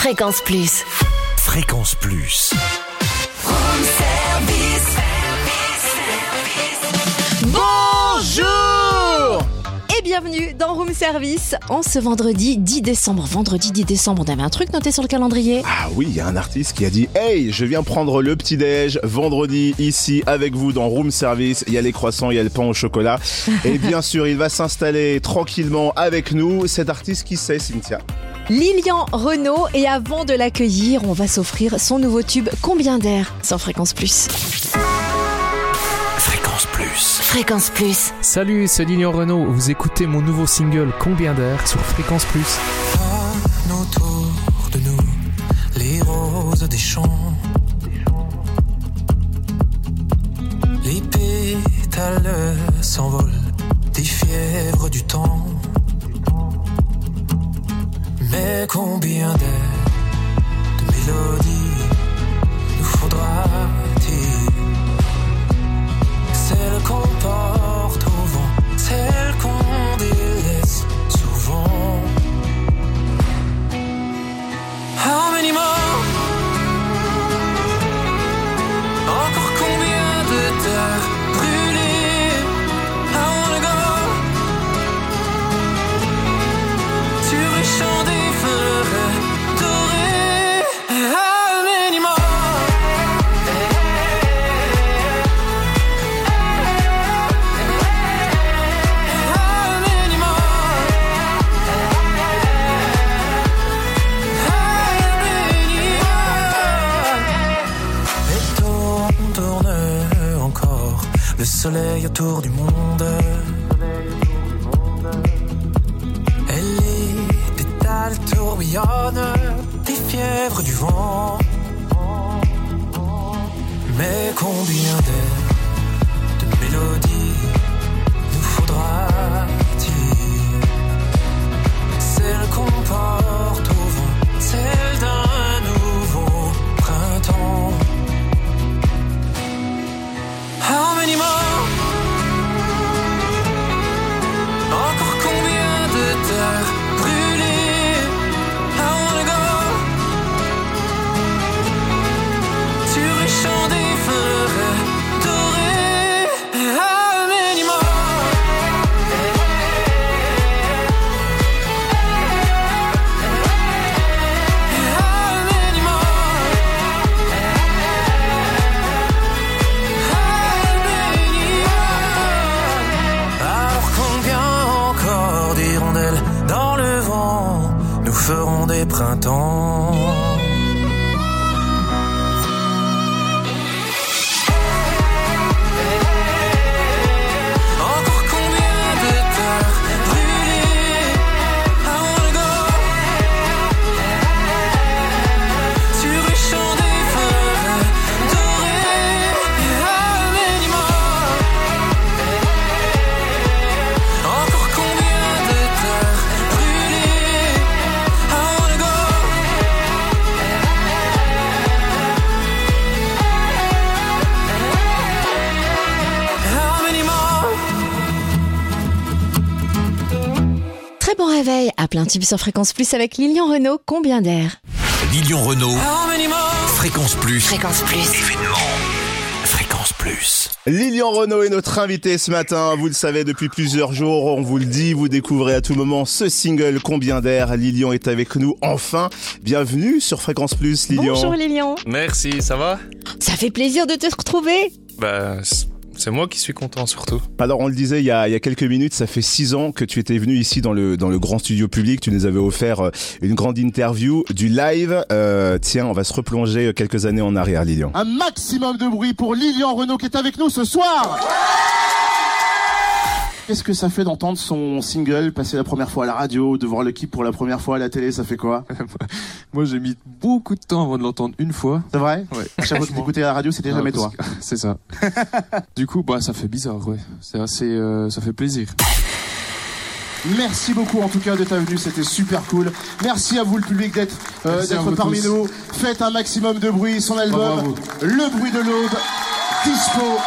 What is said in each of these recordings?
Fréquence Plus. Fréquence Plus. Bonjour et bienvenue dans Room Service en ce vendredi 10 décembre. Vendredi 10 décembre, on avait un truc noté sur le calendrier. Ah oui, il y a un artiste qui a dit Hey, je viens prendre le petit-déj vendredi ici avec vous dans Room Service. Il y a les croissants, il y a le pain au chocolat. Et bien sûr, il va s'installer tranquillement avec nous. Cet artiste qui sait, Cynthia? Lilian Renault et avant de l'accueillir, on va s'offrir son nouveau tube Combien d'air sans Fréquence Plus. Fréquence Plus. Fréquence Plus. Salut, c'est Lilian Renault. Vous écoutez mon nouveau single Combien d'air sur Fréquence Plus. Autour de nous, les roses des champs. Les pétales s'envolent des fièvres du temps. Mais combien d'airs, de mélodies nous faudra-t-il? Celles qu'on porte au vent, celles qu'on délaisse souvent. How many more? Autour du monde. Et les pétales tourbillonnent des fièvres du vent. Mais combien de mélodies nous faudra-t-il? Celle qu'on porte des plein tube sur Fréquence Plus avec Lilian Renault. Combien d'air Lilian Renault. More? Fréquence Plus. Fréquence Plus. Événement. Fréquence Plus. Lilian Renault est notre invité ce matin. Vous le savez depuis plusieurs jours, on vous le dit, vous découvrez à tout moment ce single Combien d'air. Lilian est avec nous enfin. Bienvenue sur Fréquence Plus, Lilian. Bonjour Lilian. Merci, ça va? Ça fait plaisir de te retrouver. Bah, c'est moi qui suis content surtout. Alors on le disait il y, a, il y a quelques minutes, ça fait six ans que tu étais venu ici dans le, dans le grand studio public. Tu nous avais offert euh, une grande interview, du live. Euh, tiens, on va se replonger quelques années en arrière, Lilian. Un maximum de bruit pour Lilian Renault qui est avec nous ce soir. Qu'est-ce que ça fait d'entendre son single passer la première fois à la radio, de voir le clip pour la première fois à la télé, ça fait quoi? Moi, j'ai mis beaucoup de temps avant de l'entendre une fois. C'est vrai? Ouais. Chaque fois que t'écoutais à la radio, c'était jamais toi. C'est ça. du coup, bah, ça fait bizarre, ouais. C'est assez, euh, ça fait plaisir. Merci beaucoup en tout cas de ta venue, c'était super cool. Merci à vous le public d'être euh, d'être parmi tous. nous. Faites un maximum de bruit. Son album. Le bruit de l'aube, dispo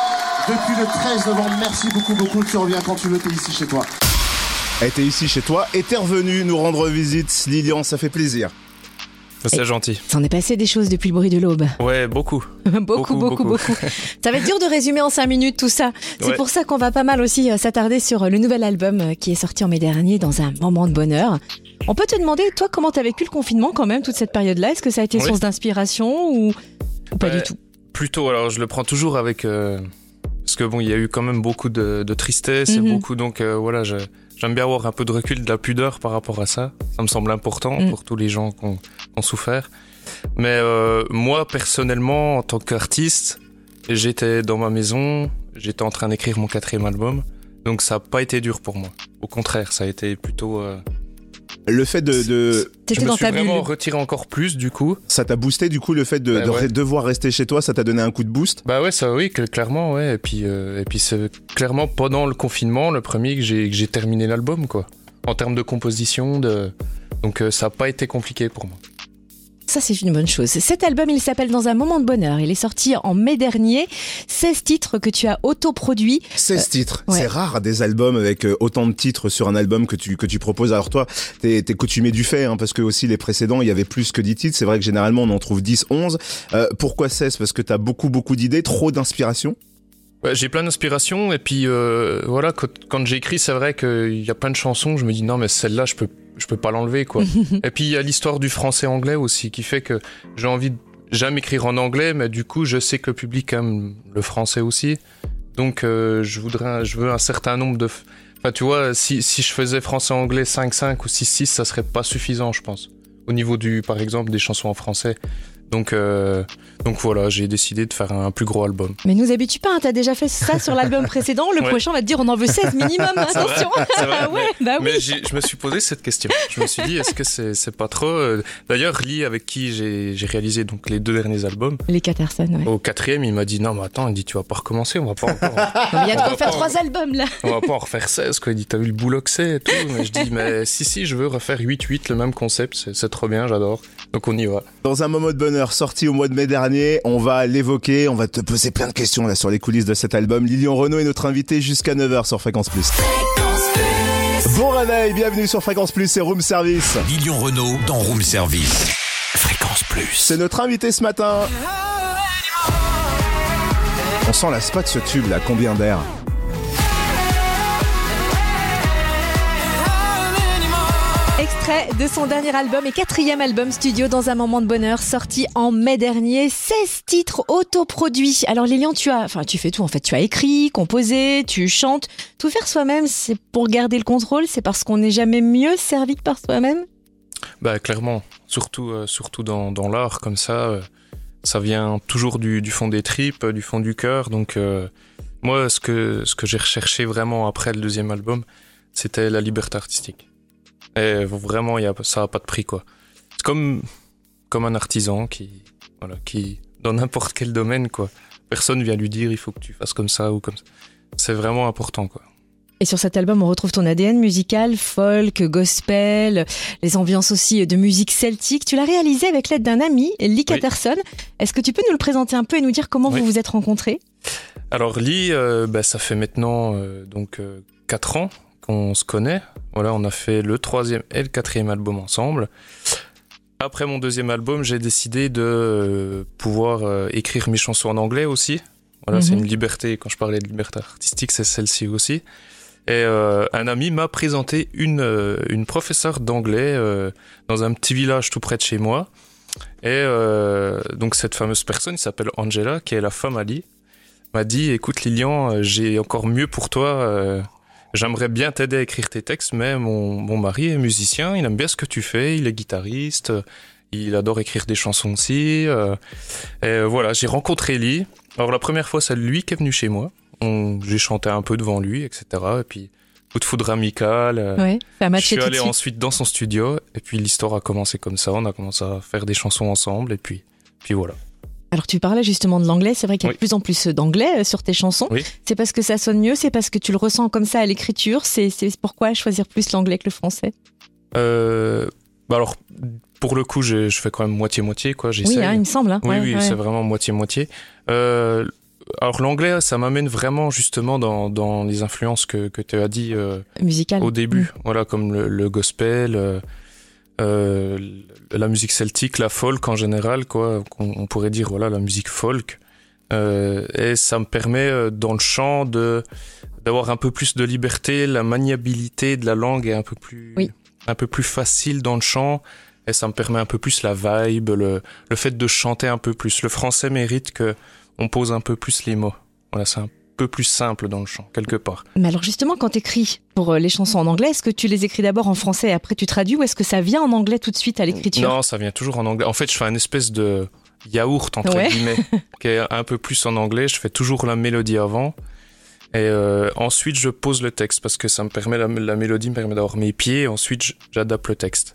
depuis le 13 novembre. Merci beaucoup beaucoup. Tu reviens quand tu veux. T'es ici chez toi. Elle était ici chez toi et t'es revenu nous rendre visite, Lilian, ça fait plaisir. C'est gentil. S'en est passé des choses depuis le bruit de l'aube. Ouais, beaucoup. beaucoup, beaucoup, beaucoup, beaucoup. Ça va être dur de résumer en 5 minutes tout ça. C'est Ouais. pour ça qu'on va pas mal aussi euh, s'attarder sur euh, le nouvel album euh, qui est sorti en mai dernier dans un moment de bonheur. On peut te demander, toi, comment t'as vécu le confinement quand même, toute cette période-là? Est-ce que ça a été Oui. source d'inspiration ou, ou pas du tout? Plutôt, alors je le prends toujours avec. Parce que bon, il y a eu quand même beaucoup de, de tristesse et Mhm. beaucoup. Donc euh, voilà, j'aime bien avoir un peu de recul, de la pudeur par rapport à ça. Ça me semble important Mm. pour tous les gens qui ont, qui ont souffert. Mais euh, moi, personnellement, en tant qu'artiste, j'étais dans ma maison, j'étais en train d'écrire mon quatrième album. Donc ça n'a pas été dur pour moi. Au contraire, ça a été plutôt. euh, Le fait de, de je me dans suis ta bulle. vraiment retiré encore plus du coup. ça t'a boosté du coup le fait de, Bah de ouais. re- devoir rester chez toi, ça t'a donné un coup de boost? Bah ouais, ça oui, que- clairement, ouais. Et puis, euh, et puis c'est clairement pendant le confinement, le premier que j'ai que j'ai terminé l'album, quoi. En termes de composition, de donc euh, ça a pas été compliqué pour moi. Ça, c'est une bonne chose. Cet album, il s'appelle Dans un moment de bonheur. Il est sorti en mai dernier. 16 titres que tu as autoproduits. 16 titres. ouais. C'est rare des albums avec euh, autant de titres sur un album que tu, que tu proposes. Alors toi, t'es, t'es coutumé du fait, hein, parce que aussi les précédents, il y avait plus que 10 titres. C'est vrai que généralement on en trouve 10, 11. Euh, pourquoi 16 Parce que t'as beaucoup, beaucoup d'idées, trop d'inspiration? Ouais, j'ai plein d'inspiration et puis euh, voilà, quand, quand j'écris, c'est vrai qu'il y a plein de chansons, je me dis non mais celle-là, je peux je peux pas l'enlever quoi. et puis il y a l'histoire du français-anglais aussi qui fait que j'ai envie de jamais écrire en anglais, mais du coup je sais que le public aime le français aussi, donc euh, je voudrais, je veux un certain nombre de, enfin tu vois, si si je faisais français-anglais 5-5 ou 6-6, ça serait pas suffisant, je pense, au niveau du par exemple des chansons en français. Donc euh, donc voilà, j'ai décidé de faire un plus gros album. Mais nous habitue pas, hein, t'as déjà fait ça sur l'album précédent. Le Ouais. prochain, on va te dire, on en veut 16 minimum. hein, Attention. vrai, Ah ouais, bah oui. Mais je me suis posé cette question. Je me suis dit, est-ce que c'est pas trop euh, D'ailleurs, Lee, avec qui j'ai réalisé donc les deux derniers albums, Les Caterson, ouais. au quatrième, il m'a dit non, mais attends, il dit tu vas pas recommencer, on va pas encore, mais il y a de quoi faire trois albums là. on va pas en refaire 16 quoi. Il dit t'as vu le boulot que c'est et tout. Mais je dis mais si si, je veux refaire 8-8 le même concept, c'est trop bien, j'adore. Donc on y va. Dans un moment de bonheur sorti au mois de mai dernier, on va l'évoquer, on va te poser plein de questions là sur les coulisses de cet album. Lilian Renault est notre invité jusqu'à 9h sur Fréquence Plus. Bon réveil, bienvenue sur Fréquence Plus, c'est Room Service. Lilian Renault dans Room Service. Fréquence Plus. C'est notre invité ce matin. On sent la spot de ce tube là, combien d'air De son dernier album et quatrième album studio dans un moment de bonheur sorti en mai dernier. 16 titres autoproduits. Alors Lilian, tu as, enfin tu fais tout en fait. Tu as écrit, composé, tu chantes. Tout faire soi-même, c'est pour garder le contrôle. C'est parce qu'on n'est jamais mieux servi que par soi-même? Bah clairement, surtout euh, surtout dans, dans l'art comme ça, euh, ça vient toujours du, fond des tripes, euh, du fond du cœur. Donc moi, ce que ce que j'ai recherché vraiment après le deuxième album, c'était la liberté artistique. Et vraiment, y a, ça a pas de prix quoi. C'est comme comme un artisan qui voilà qui dans n'importe quel domaine quoi. Personne vient lui dire il faut que tu fasses comme ça ou comme ça. C'est vraiment important quoi. Et sur cet album, on retrouve ton ADN musical, folk, gospel, les ambiances aussi de musique celtique. Tu l'as réalisé avec l'aide d'un ami, Lee Catterson. Est-ce que tu peux nous le présenter un peu et nous dire comment Oui. vous vous êtes rencontrés? Alors Lee, euh, bah, ça fait maintenant euh, donc euh, quatre ans qu'on se connaît. Voilà, on a fait le troisième et le quatrième album ensemble. Après mon deuxième album, j'ai décidé de pouvoir euh, écrire mes chansons en anglais aussi. Voilà, c'est Mhm. une liberté. Quand je parlais de liberté artistique, c'est celle-ci aussi. Et euh, un ami m'a présenté une, euh, une professeure d'anglais euh, dans un petit village tout près de chez moi. Et euh, donc cette fameuse personne, qui s'appelle Angela, qui est la femme Lee, m'a dit écoute Lilian, j'ai encore mieux pour toi. J'aimerais bien t'aider à écrire tes textes, mais mon, mon mari est musicien, il aime bien ce que tu fais, il est guitariste, il adore écrire des chansons aussi. euh, et voilà, j'ai rencontré Lee. Alors la première fois, c'est lui qui est venu chez moi. J'ai chanté un peu devant lui, etc. Et puis coup de foudre amical. euh, Ouais, je suis allé suite. ensuite dans son studio, et puis l'histoire a commencé comme ça. On a commencé à faire des chansons ensemble, et puis, puis voilà. Alors tu parlais justement de l'anglais, c'est vrai qu'il y a Oui. de plus en plus d'anglais euh, sur tes chansons. Oui. C'est parce que ça sonne mieux, c'est parce que tu le ressens comme ça à l'écriture, c'est pourquoi choisir plus l'anglais que le français? Euh, bah alors, pour le coup, je, je fais quand même moitié-moitié, quoi. Oui, hein, il me semble. hein. Oui, Ouais, oui, ouais. c'est vraiment moitié-moitié. Euh, alors l'anglais, ça m'amène vraiment justement dans, dans les influences que, que tu as dit euh, Musical. au début. Mm. Voilà, comme le, le gospel, euh, la musique celtique, la folk en général, quoi. On, on pourrait dire voilà la musique folk. Euh, et ça me permet euh, dans le chant de d'avoir un peu plus de liberté, la maniabilité de la langue est un peu plus Oui. un peu plus facile dans le chant et ça me permet un peu plus la vibe, le, le fait de chanter un peu plus. Le français mérite que on pose un peu plus les mots. Voilà, c'est un peu plus simple dans le chant quelque part. Mais alors justement, quand tu écris pour euh, les chansons en anglais, est-ce que tu les écris d'abord en français et après tu traduis ou est-ce que ça vient en anglais tout de suite à l'écriture? Non, ça vient toujours en anglais. En fait, je fais un espèce de yaourt entre Ouais. guillemets, qui est un peu plus en anglais. Je fais toujours la mélodie avant. Et euh, ensuite, je pose le texte parce que ça me permet la, la mélodie me permet d'avoir mes pieds. Ensuite, j- j'adapte le texte.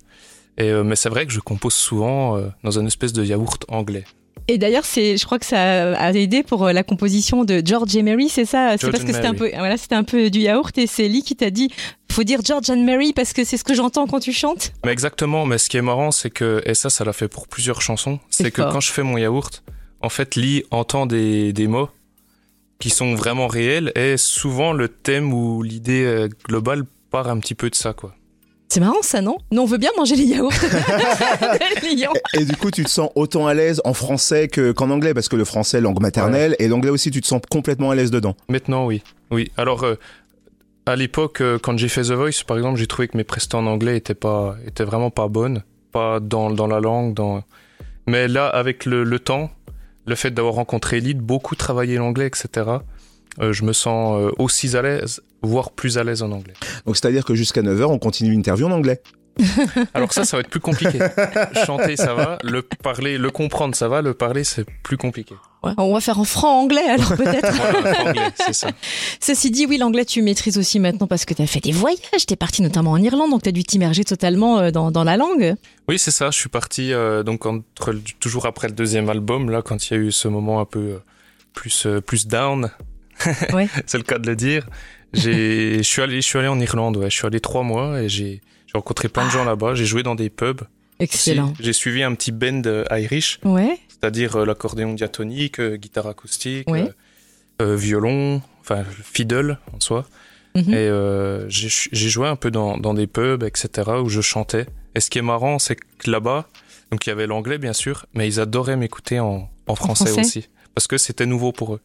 Et euh, mais c'est vrai que je compose souvent euh, dans une espèce de yaourt anglais. Et d'ailleurs, c'est, je crois que ça a aidé pour euh, la composition de George et Mary, c'est ça? C'est parce que c'était un peu, voilà, c'était un peu du yaourt et c'est Lee qui t'a dit, faut dire George and Mary parce que c'est ce que j'entends quand tu chantes. Mais exactement. Mais ce qui est marrant, c'est que et ça, ça l'a fait pour plusieurs chansons. C'est que quand je fais mon yaourt, en fait, Lee entend des, des mots qui sont vraiment réels et souvent le thème ou l'idée euh, globale part un petit peu de ça, quoi. C'est marrant ça, non? Nous, on veut bien manger les yaourts. Et du coup, tu te sens autant à l'aise en français que- qu'en anglais, parce que le français, langue maternelle, et l'anglais aussi, tu te sens complètement à l'aise dedans. Maintenant, oui. Oui. Alors, euh, à l'époque, euh, quand j'ai fait The Voice, par exemple, j'ai trouvé que mes prestations en anglais étaient pas, étaient vraiment pas bonnes, pas dans, dans la langue, dans. Mais là, avec le, le temps, le fait d'avoir rencontré Elite, beaucoup travaillé l'anglais, etc. euh, je me sens euh, aussi à l'aise, voire plus à l'aise en anglais. Donc, c'est-à-dire que jusqu'à 9h, on continue l'interview en anglais. Alors ça, ça va être plus compliqué. Chanter, ça va. Le parler, le comprendre, ça va. Le parler, c'est plus compliqué. Ouais, On va faire en franc-anglais alors peut-être. Voilà, c'est ça. Ceci dit, oui, l'anglais, tu maîtrises aussi maintenant parce que tu as fait des voyages. Tu es parti notamment en Irlande, donc tu as dû t'immerger totalement euh, dans, dans la langue. Oui, c'est ça. Je suis parti euh, donc entre toujours après le deuxième album, là, quand il y a eu ce moment un peu euh, plus euh, plus down. Ouais. c'est le cas de le dire. J'ai, je suis allé, je suis allé en Irlande. Ouais, je suis allé trois mois et j'ai rencontré plein de gens là-bas. J'ai joué dans des pubs. Excellent. J'ai suivi un petit band euh, Irish, Ouais. c'est-à-dire euh, l'accordéon diatonique, euh, guitare acoustique, Ouais. euh, violon, enfin fiddle en soi. Mhm. Et j'ai joué un peu dans, dans des pubs, etc., où je chantais. Et ce qui est marrant, c'est que là-bas, donc il y avait l'anglais bien sûr, mais ils adoraient m'écouter en, français aussi, parce que c'était nouveau pour eux.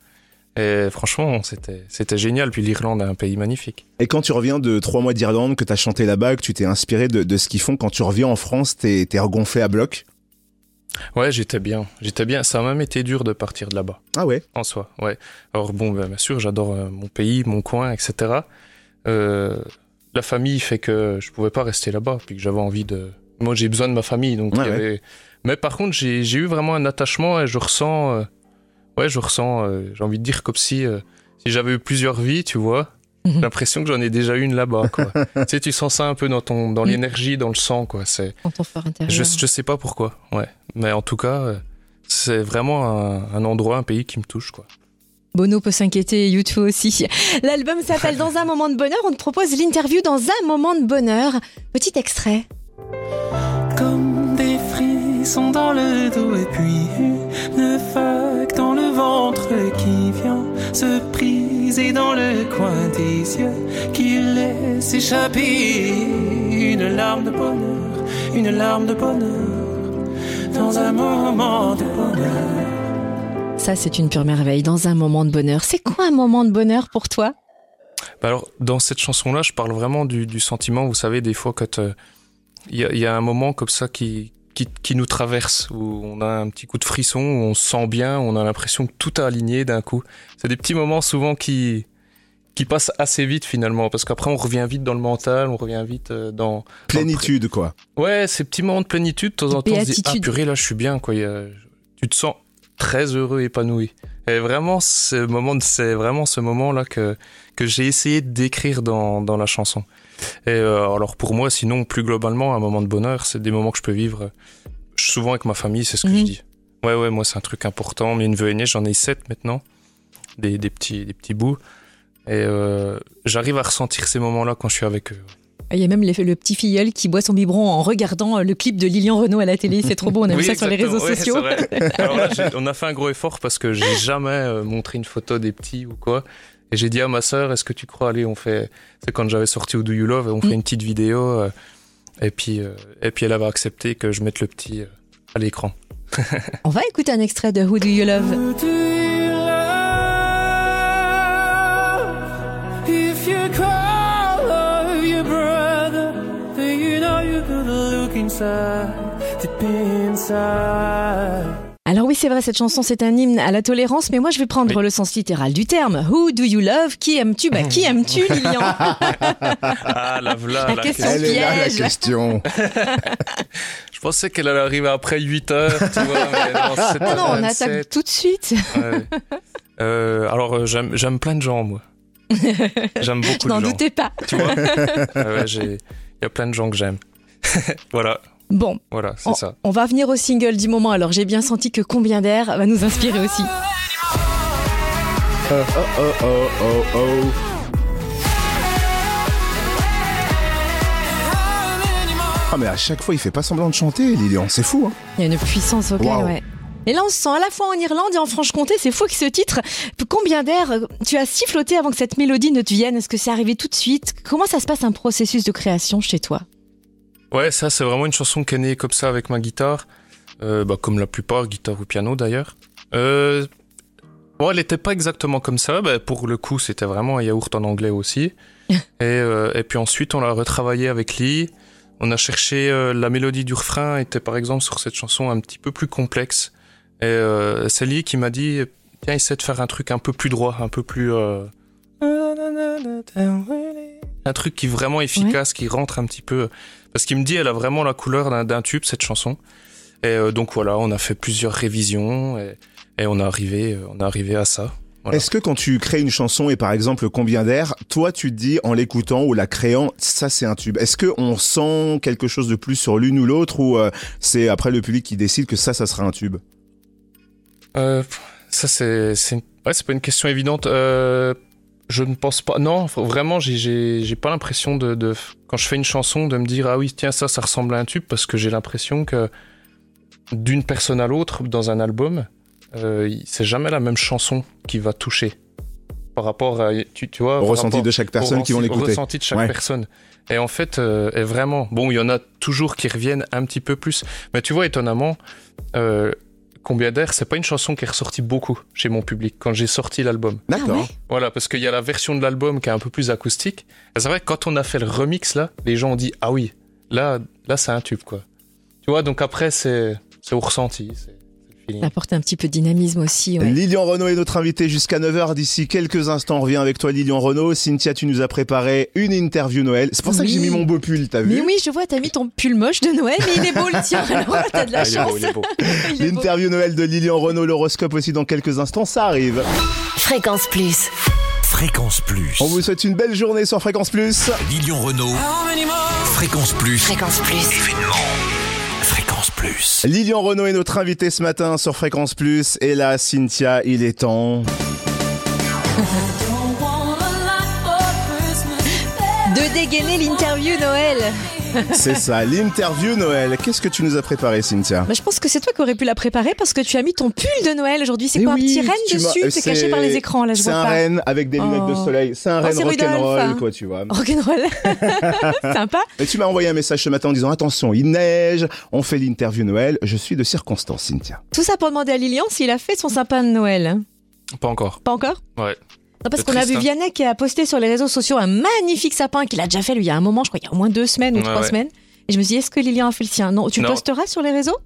Et franchement, c'était c'était génial. Puis l'Irlande est un pays magnifique. Et quand tu reviens de trois mois d'Irlande, que tu as chanté là-bas, que tu t'es inspiré de, de ce qu'ils font, quand tu reviens en France, t'es t'es regonflé à bloc? Ouais, j'étais bien, j'étais bien. Ça a même été dur de partir de là-bas. Ah ouais? En soi. Ouais. Alors bon, ben, bien sûr, j'adore euh, mon pays, mon coin, etc. Euh, la famille fait que je pouvais pas rester là-bas, puis que j'avais envie de. Moi, j'ai besoin de ma famille, donc. Ouais, il y avait- Mais par contre, j'ai j'ai eu vraiment un attachement et je ressens. euh, Ouais, je ressens. euh, j'ai envie de dire comme si euh, si j'avais eu plusieurs vies, tu vois. Mhm. J'ai l'impression que j'en ai déjà une là-bas, quoi. tu sais, tu sens ça un peu dans ton, dans Mhm. l'énergie, dans le sang, quoi. C'est. Dans ton fort intérieur. Je, je sais pas pourquoi, ouais. Mais en tout cas, euh, c'est vraiment un, un endroit, un pays qui me touche, quoi. Bono peut s'inquiéter, YouTube aussi. L'album s'appelle Dans un moment de bonheur. On te propose l'interview dans un moment de bonheur. Petit extrait. Comme des frissons dans le dos et puis une vague dans le ventre qui vient se briser dans le coin des yeux qui laisse échapper une larme de bonheur, une larme de bonheur dans un moment de bonheur. Ça, c'est une pure merveille. Dans un moment de bonheur. C'est quoi un moment de bonheur pour toi? Bah alors, dans cette chanson-là, je parle vraiment du, du sentiment, vous savez, des fois, quand euh, il y, a, il y a un moment comme ça qui, qui, qui nous traverse, où on a un petit coup de frisson, où on se sent bien, on a l'impression que tout a aligné d'un coup. C'est des petits moments souvent qui, qui passent assez vite finalement, parce qu'après on revient vite dans le mental, on revient vite euh, dans... Plénitude, quoi. Ouais, ces petits moments de plénitude, de temps en temps, on se dit, ah purée, là je suis bien, quoi. il y a- Tu te sens très heureux, épanoui. Et vraiment, ce moment, c'est vraiment ce moment-là que, que j'ai essayé de décrire dans, dans la chanson. Et euh, alors pour moi, sinon, plus globalement, un moment de bonheur, c'est des moments que je peux vivre souvent avec ma famille, c'est ce que Mhm. je dis. Ouais, ouais, moi c'est un truc important. Mais une neveu et j'en ai sept maintenant, des, des, petits, des petits bouts. Et euh, j'arrive à ressentir ces moments-là quand je suis avec eux. Il y a même les- le petit filleul qui boit son biberon en regardant euh, le clip de Lilian Renault à la télé. C'est trop beau. On a vu ça sur les réseaux sociaux. Alors là, on a fait un gros effort parce que j'ai jamais montré une photo des petits ou quoi. Et j'ai dit à ma sœur, est-ce que tu crois, allez, on fait, c'est quand j'avais sorti Où Do You Love, et on fait Mm. une petite vidéo. euh, Et puis, euh, et puis elle avait accepté que je mette le petit euh, à l'écran. On va écouter un extrait de Who Do You Love. Who do you love? If you call your brother, then you know you gotta look inside, deep inside. Alors oui, c'est vrai, cette chanson, c'est un hymne à la tolérance, mais moi, je vais prendre Oui. le sens littéral du terme. Who do you love? Qui aimes-tu? Bah, qui aimes-tu, Lilian? Ah, la voilà, La la question est là la piège. question. Je pensais qu'elle allait arriver après 8 heures, tu vois, mais non, c'est Ah non, on 27. attaque tout de suite. Ouais. Euh, alors, euh, j'aime j'aime plein de gens, moi. J'aime beaucoup n'en de gens. doutais pas. Tu vois ouais, j'ai- Il y a plein de gens que j'aime. voilà, Bon, voilà, c'est on, ça. on va venir au single du moment. Alors, j'ai bien senti que Combien d'air va nous inspirer aussi. Oh, oh, oh, oh, oh. Ah mais à chaque fois il fait pas semblant de chanter Lilian, c'est fou hein. Il y a une puissance vocale, Wow. ouais. Et là, on se sent à la fois en Irlande et en Franche-Comté. C'est fou que ce titre. Combien d'air euh, tu as siffloté avant que cette mélodie ne te vienne Est-ce que c'est arrivé tout de suite? Comment ça se passe un processus de création chez toi? Ouais, ça, c'est vraiment une chanson qui est née comme ça avec ma guitare. Euh, bah, comme la plupart, guitare ou piano d'ailleurs. Euh, bon, elle était pas exactement comme ça. Bah, pour le coup, c'était vraiment un yaourt en anglais aussi. et, euh, et puis ensuite, on l'a retravaillé avec Lee. On a cherché euh, la mélodie du refrain était par exemple sur cette chanson un petit peu plus complexe. Et euh, c'est Lee qui m'a dit tiens, essaie de faire un truc un peu plus droit, un peu plus euh, un truc qui est vraiment efficace, qui rentre un petit peu. Parce qu'il me dit, elle a vraiment la couleur d'un- tube, cette chanson. Et euh, donc voilà, on a fait plusieurs révisions et, et on est arrivé, euh, on est arrivé à ça. Voilà. Est-ce que quand tu crées une chanson et par exemple combien d'air, toi tu te dis en l'écoutant ou la créant, ça c'est un tube. Est-ce que on sent quelque chose de plus sur l'une ou l'autre ou euh, c'est après le public qui décide que ça ça sera un tube? Euh, ça c'est, c'est, une- ouais, c'est pas une question évidente. Euh, je ne pense pas. Non, vraiment, j'ai, pas l'impression de, de, quand je fais une chanson, de me dire ah oui tiens ça, ça ressemble à un tube parce que j'ai l'impression que d'une personne à l'autre dans un album, euh, c'est jamais la même chanson qui va toucher par rapport à tu, tu vois Au ressenti rapport- de chaque personne au qui vont ressenti- Au l'écouter. ressenti de chaque Ouais. personne. Et en fait, euh, est vraiment, bon, il y en a toujours qui reviennent un petit peu plus. Mais tu vois, étonnamment, euh, Combien d'air, c'est pas une chanson qui est ressortie beaucoup chez mon public quand j'ai sorti l'album. D'accord. Ah ouais Voilà, parce qu'il y a la version de l'album qui est un peu plus acoustique. Et C'est vrai que quand on a fait le remix là, les gens ont dit ah oui, là, là c'est un tube quoi. Tu vois, donc après c'est c'est au ressenti, c'est Ça apporte un petit peu de dynamisme aussi. ouais. Lilian Renault est notre invité jusqu'à 9h. D'ici quelques instants, on revient avec toi, Lilian Renault. Cynthia, tu nous as préparé une interview Noël. C'est pour ça que j'ai mis mon beau pull, t'as vu Mais oui, je vois, t'as mis ton pull moche de Noël, mais il est beau le tien. Alors, t'as de la Ah, il est chance. beau, il est beau. Il est beau. L'interview Noël de Lilian Renault, l'horoscope aussi dans quelques instants, ça arrive. Fréquence Plus. Fréquence Plus. On vous souhaite une belle journée sur Fréquence Plus. Lilian Renault. Fréquence Plus. Fréquence Plus. Événement. Plus. Lilian Renault est notre invité ce matin sur Fréquence Plus. Et là, Cynthia, il est temps. De dégainer l'interview Noël. C'est ça, l'interview Noël. Qu'est-ce que tu nous as préparé, Cynthia Bah, je pense que c'est toi qui aurais pu la préparer parce que tu as mis ton pull de Noël aujourd'hui. C'est Eh quoi oui, un petit renne dessus C'est caché c'est- par les écrans là, je C'est vois un pas. renne avec des lunettes de Oh. soleil. C'est un Oh, renne c'est rock'n'roll, hein. quoi, tu vois. Rock'n'roll. Sympa. Et tu m'as envoyé un message ce matin en disant attention, il neige, on fait l'interview Noël. Je suis de circonstance, Cynthia. Tout ça pour demander à Lilian s'il a fait son sapin de Noël. Pas encore. Pas encore? Ouais. Non, parce qu'on a vu hein. Vianney qui a posté sur les réseaux sociaux un magnifique sapin qu'il a déjà fait lui il y a un moment, je crois, il y a au moins deux semaines ou Ouais, trois ouais. semaines. Et je me suis dit, est-ce que Lilian a fait le sien Non, tu Non. posteras sur les réseaux?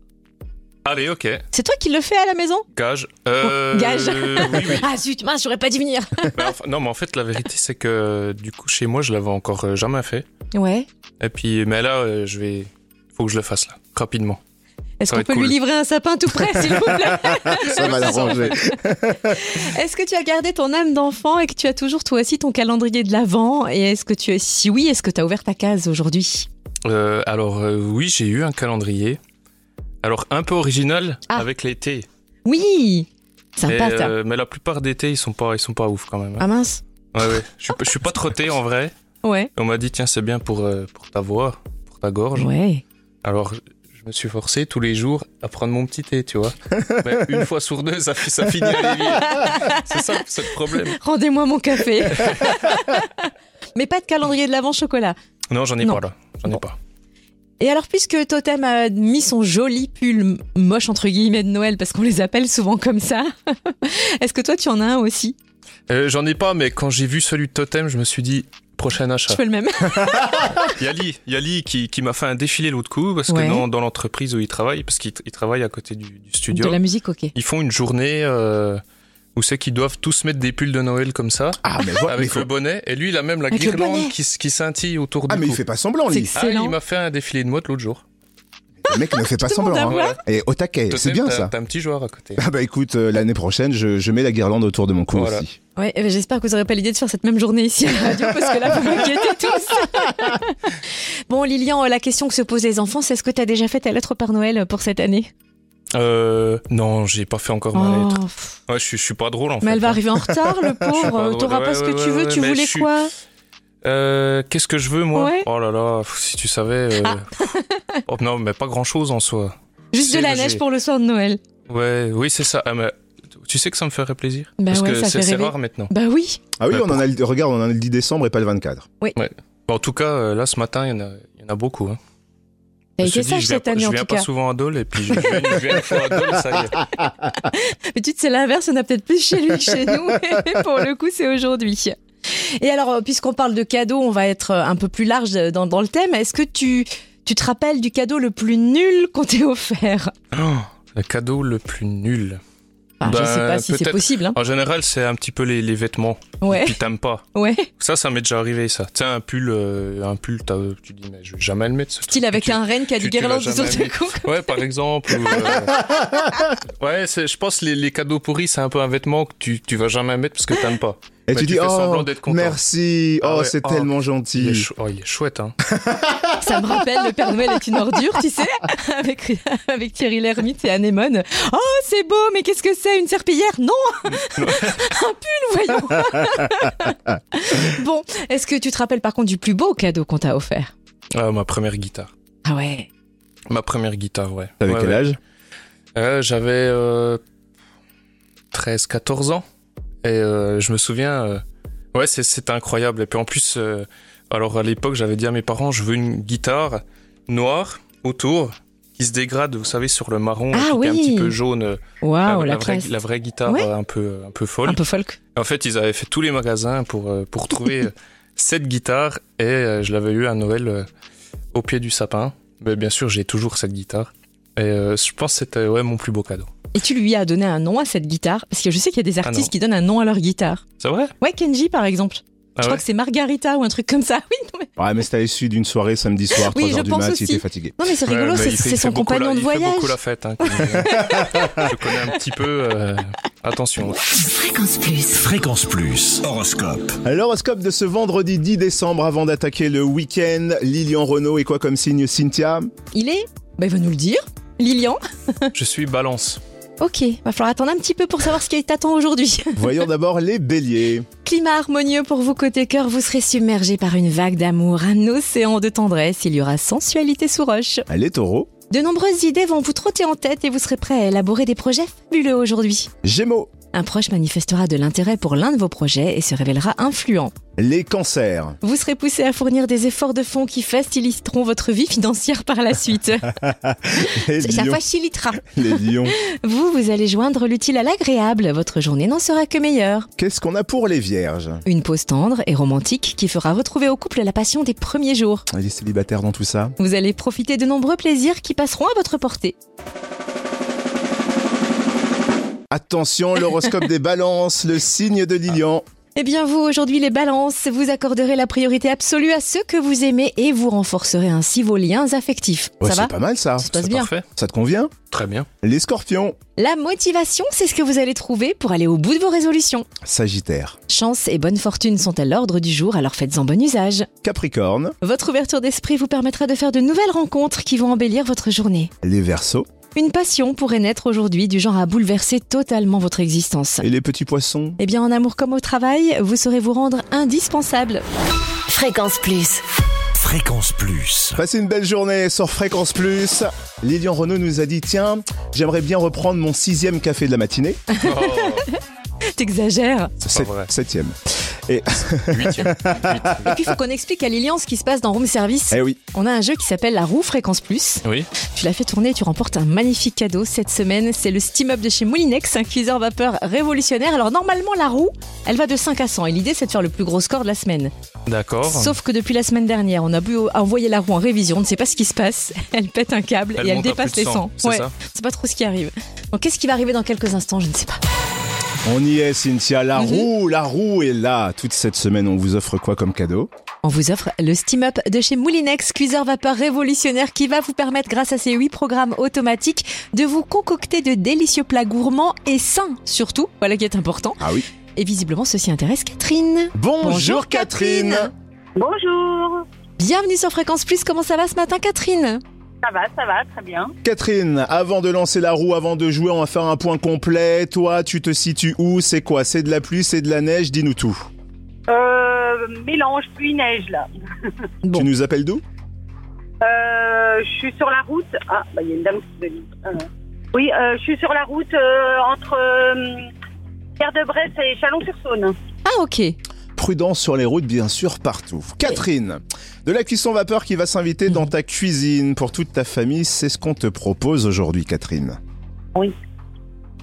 Allez, ok. C'est toi qui le fais à la maison? Gage. Euh, Gage. oui, oui. Ah zut, mince, j'aurais pas dû venir. Enfin, non, mais en fait, la vérité, c'est que du coup, chez moi, je l'avais encore euh, jamais fait. Ouais. Et puis, mais là, euh, je vais. Faut que je le fasse là, rapidement. Est-ce qu'on peut être lui cool. livrer un sapin tout près, s'il vous plaît Ça va l'arranger. Est-ce que tu as gardé ton âme d'enfant et que tu as toujours toi aussi ton calendrier de l'avant? Et est-ce que tu es, si oui, est-ce que tu as ouvert ta case aujourd'hui? Euh, alors, euh, oui, j'ai eu un calendrier. Alors, un peu original Ah. avec l'été. Oui Et, Sympa ça. euh, mais la plupart d'été, ils sont pas, ils sont pas ouf quand même. hein. Ah mince Ouais, ouais. Je suis, pas- je suis pas trotté en vrai. Ouais. Et on m'a dit, tiens, c'est bien pour, pour ta voix, pour ta gorge. Ouais. Alors, me suis forcé tous les jours à prendre mon petit thé, tu vois. Mais une fois sur deux, ça, ça finit à. C'est ça, c'est le problème. Rendez-moi mon café. Mais pas de calendrier de l'avant chocolat. Non, j'en ai Non. pas là. J'en ai Bon. pas. Et alors, puisque Totem a mis son joli pull moche entre guillemets de Noël, parce qu'on les appelle souvent comme ça, est-ce que toi tu en as un aussi? Euh, J'en ai pas, mais quand j'ai vu celui de Totem, je me suis dit prochain achat. Je fais le même. Yali, Yali qui, qui m'a fait un défilé l'autre coup parce Ouais. que dans, dans l'entreprise où il travaille, parce qu'il il travaille à côté du, du studio, De la musique, ok. ils font une journée euh, où c'est qu'ils doivent tous mettre des pulls de Noël comme ça, Ah, mais voilà. mais avec faut- le bonnet. Et lui, il a même la Avec guirlande qui, qui scintille autour Ah, du mais cou. il fait pas semblant, lui. Ah, il m'a fait un défilé de mode l'autre jour. Le mec ne fait pas semblant. hein. Et au taquet, c'est bien ça. T'as un petit joueur à côté. Ah bah écoute, euh, l'année prochaine, je, je mets la guirlande autour de mon cou Voilà. aussi. Ouais, euh, j'espère que vous n'aurez pas l'idée de faire cette même journée ici à la radio, parce que là, vous m'inquiétez tous. bon, Lilian, la question que se posent les enfants, c'est est-ce que tu as déjà fait ta lettre au Père Noël pour cette année? Euh, non, j'ai pas fait encore ma lettre. Oh, pff. Ouais, je, suis- je suis pas drôle en Mais fait. elle va arriver en retard, le pauvre. T'auras pas Ouais, ce que ouais, tu veux. ouais, tu voulais suis- quoi? Euh, Qu'est-ce que je veux moi? Ouais. Oh là là, si tu savais. euh, Ah. oh, non, mais pas grand chose en soi. Juste de la neige pour le soir de Noël. Ouais, oui, c'est ça. Ah, mais tu sais que ça me ferait plaisir Bah Parce ouais, que c'est rare maintenant. Bah oui. Ah oui, Ouais, on en a le, regarde, on en a le 10 décembre et pas le 24. Bon, en tout cas, euh, là, ce matin, il y en a, il y en a beaucoup. Hein. T'as été sage je viens, cette pas- année je en viens tout pas cas. souvent à Dole, et puis je viens, je viens une fois à Dole, ça y est. Mais tu sais, c'est l'inverse, on a peut-être plus chez lui que chez nous. Mais pour le coup, c'est aujourd'hui. Et alors, euh, puisqu'on parle de cadeaux, on va être euh, un peu plus large dans, dans le thème. Est-ce que tu, tu te rappelles du cadeau le plus nul qu'on t'ait offert? Oh, le cadeau le plus nul. Enfin, Je sais pas si c'est possible. Hein. En général, c'est un petit peu les, les vêtements. Ouais, Puis t'aimes pas. ouais. Ça, ça m'est déjà arrivé, ça. Tu sais, un pull, euh, un pull, tu dis, mais je vais jamais le mettre. Style avec Tu- un renne qui a du guirlande sur le cou. Ouais, par exemple. euh, Ouais, je pense les, les cadeaux pourris, c'est un peu un vêtement que tu, tu vas jamais mettre parce que t'aimes pas. Et Bah, tu tu dis, oh, merci, Ah oh, ouais, c'est oh, tellement Il est, gentil. chou- oh, il est chouette, hein. Ça me rappelle le Père Noël est une ordure, tu sais, avec, avec Thierry Lhermitte et Anémone. Oh, c'est beau, mais qu'est-ce que c'est Une serpillière? Non Un pull, voyons Bon, est-ce que tu te rappelles par contre du plus beau cadeau qu'on t'a offert? Ah, ma première guitare. Ah ouais Ma première guitare, ouais. T'avais Ouais, quel ouais. âge? Euh, J'avais euh, 13-14 ans. Et euh, je me souviens, euh, ouais, c'est- c'était incroyable. Et puis en plus, euh, alors à l'époque, j'avais dit à mes parents, je veux une guitare noire autour qui se dégrade, vous savez, sur le marron, Ah qui est un petit peu jaune. Waouh, la, la, la vraie, la vraie guitare Ouais. un peu, un peu folle. Un peu folk. En fait, ils avaient fait tous les magasins pour, pour trouver cette guitare et je l'avais eu à Noël au pied du sapin. Mais bien sûr, j'ai toujours cette guitare. Et euh, je pense que c'était ouais, mon plus beau cadeau. Et tu lui as donné un nom à cette guitare? Parce que je sais qu'il y a des artistes qui donnent un nom à leur guitare. C'est vrai? Ouais, Kenji par exemple. Ah je crois que c'est Margarita ou un truc comme ça. Oui, non mais, Ouais, mais c'était issu d'une soirée samedi soir, Oui, 3 je heures du pense mat, aussi. il était fatigué. non, mais c'est rigolo, Ouais, c'est son compagnon la- de Il fait voyage. beaucoup la fête. Hein, je connais un petit peu. euh, attention. Fréquence Plus. Fréquence Plus. Horoscope. L'horoscope de ce vendredi 10 décembre avant d'attaquer le week-end. Lilian Renault et quoi comme signe Cynthia? Il est Bah, il va nous le dire. Lilian Je suis balance. Ok, va falloir attendre un petit peu pour savoir ce qui t'attend aujourd'hui. Voyons d'abord les béliers. Climat harmonieux pour vous côté cœur, vous serez submergé par une vague d'amour, un océan de tendresse, il y aura sensualité sous roche. Les taureaux. De nombreuses idées vont vous trotter en tête et vous serez prêt à élaborer des projets fabuleux aujourd'hui. Gémeaux. Un proche manifestera de l'intérêt pour l'un de vos projets et se révélera influent. Les cancers. Vous serez poussé à fournir des efforts de fonds qui faciliteront votre vie financière par la suite. Ça facilitera. Les lions. Vous, vous allez joindre l'utile à l'agréable. Votre journée n'en sera que meilleure. Qu'est-ce qu'on a pour les vierges? Une pause tendre et romantique qui fera retrouver au couple la passion des premiers jours. Les célibataires dans tout ça? Vous allez profiter de nombreux plaisirs qui passeront à votre portée. Attention, l'horoscope des balances, le signe de Lilian. Eh bien vous, aujourd'hui les balances, vous accorderez la priorité absolue à ceux que vous aimez et vous renforcerez ainsi vos liens affectifs. Ouais, Ça va c'est pas mal ça. Ça se passe C'est bien. parfait. Ça te convient? Très bien. Les scorpions. La motivation, c'est ce que vous allez trouver pour aller au bout de vos résolutions. Sagittaire. Chance et bonne fortune sont à l'ordre du jour, alors faites-en bon usage. Capricorne. Votre ouverture d'esprit vous permettra de faire de nouvelles rencontres qui vont embellir votre journée. Les versos. Une passion pourrait naître aujourd'hui du genre à bouleverser totalement votre existence. Et les petits poissons? Eh bien, en amour comme au travail, vous saurez vous rendre indispensable. Fréquence Plus. Fréquence Plus. Passez une belle journée sur Fréquence Plus. Lilian Renault nous a dit Tiens, j'aimerais bien reprendre mon sixième café de la matinée. Oh, T'exagères. c'est. Septième. Et, Huitième. Et puis, il faut qu'on explique à Lilian ce qui se passe dans Room Service. eh oui, On a un jeu qui s'appelle la roue Fréquence Plus. Oui. Tu l'as fait tourner et tu remportes un magnifique cadeau cette semaine. C'est le Steam Up de chez Moulinex, un cuiseur vapeur révolutionnaire. Alors, normalement, la roue, elle va de 5 à 100. Et l'idée, c'est de faire le plus gros score de la semaine. D'accord. Sauf que depuis la semaine dernière, on a pu envoyer la roue en révision. On ne sait pas ce qui se passe. Elle pète un câble Elle et elle dépasse les 100, 100. c'est ça C'est pas trop ce qui arrive. Donc, qu'est-ce qui va arriver dans quelques instants? Je ne sais pas. On y est, Cynthia. La Mhm. roue, la roue est là. Toute cette semaine, on vous offre quoi comme cadeau? On vous offre le Steam Up de chez Moulinex, cuiseur vapeur révolutionnaire qui va vous permettre, grâce à ses 8 programmes automatiques, de vous concocter de délicieux plats gourmands et sains surtout. Voilà qui est important. Ah oui. Et visiblement, ceci intéresse Catherine. Bonjour, Catherine. Bonjour. Bienvenue sur Fréquence Plus. Comment ça va ce matin, Catherine? Ça va, ça va, très bien. Catherine, avant de lancer la roue, avant de jouer, on va faire un point complet. Toi, tu te situes où? C'est quoi? C'est de la pluie, c'est de la neige? Dis-nous tout. Euh, mélange pluie-neige, là. Bon. Tu nous appelles d'où? Euh, je suis sur la route. Ah, bah, il y a une dame qui se. Ah, non. Oui, euh, je suis sur la route euh, entre euh, Pierre de Bresse et Chalon-sur-Saône. Ah, ok. Prudence sur les routes, bien sûr, partout. Catherine, de la cuisson vapeur qui va s'inviter dans ta cuisine pour toute ta famille, c'est ce qu'on te propose aujourd'hui, Catherine.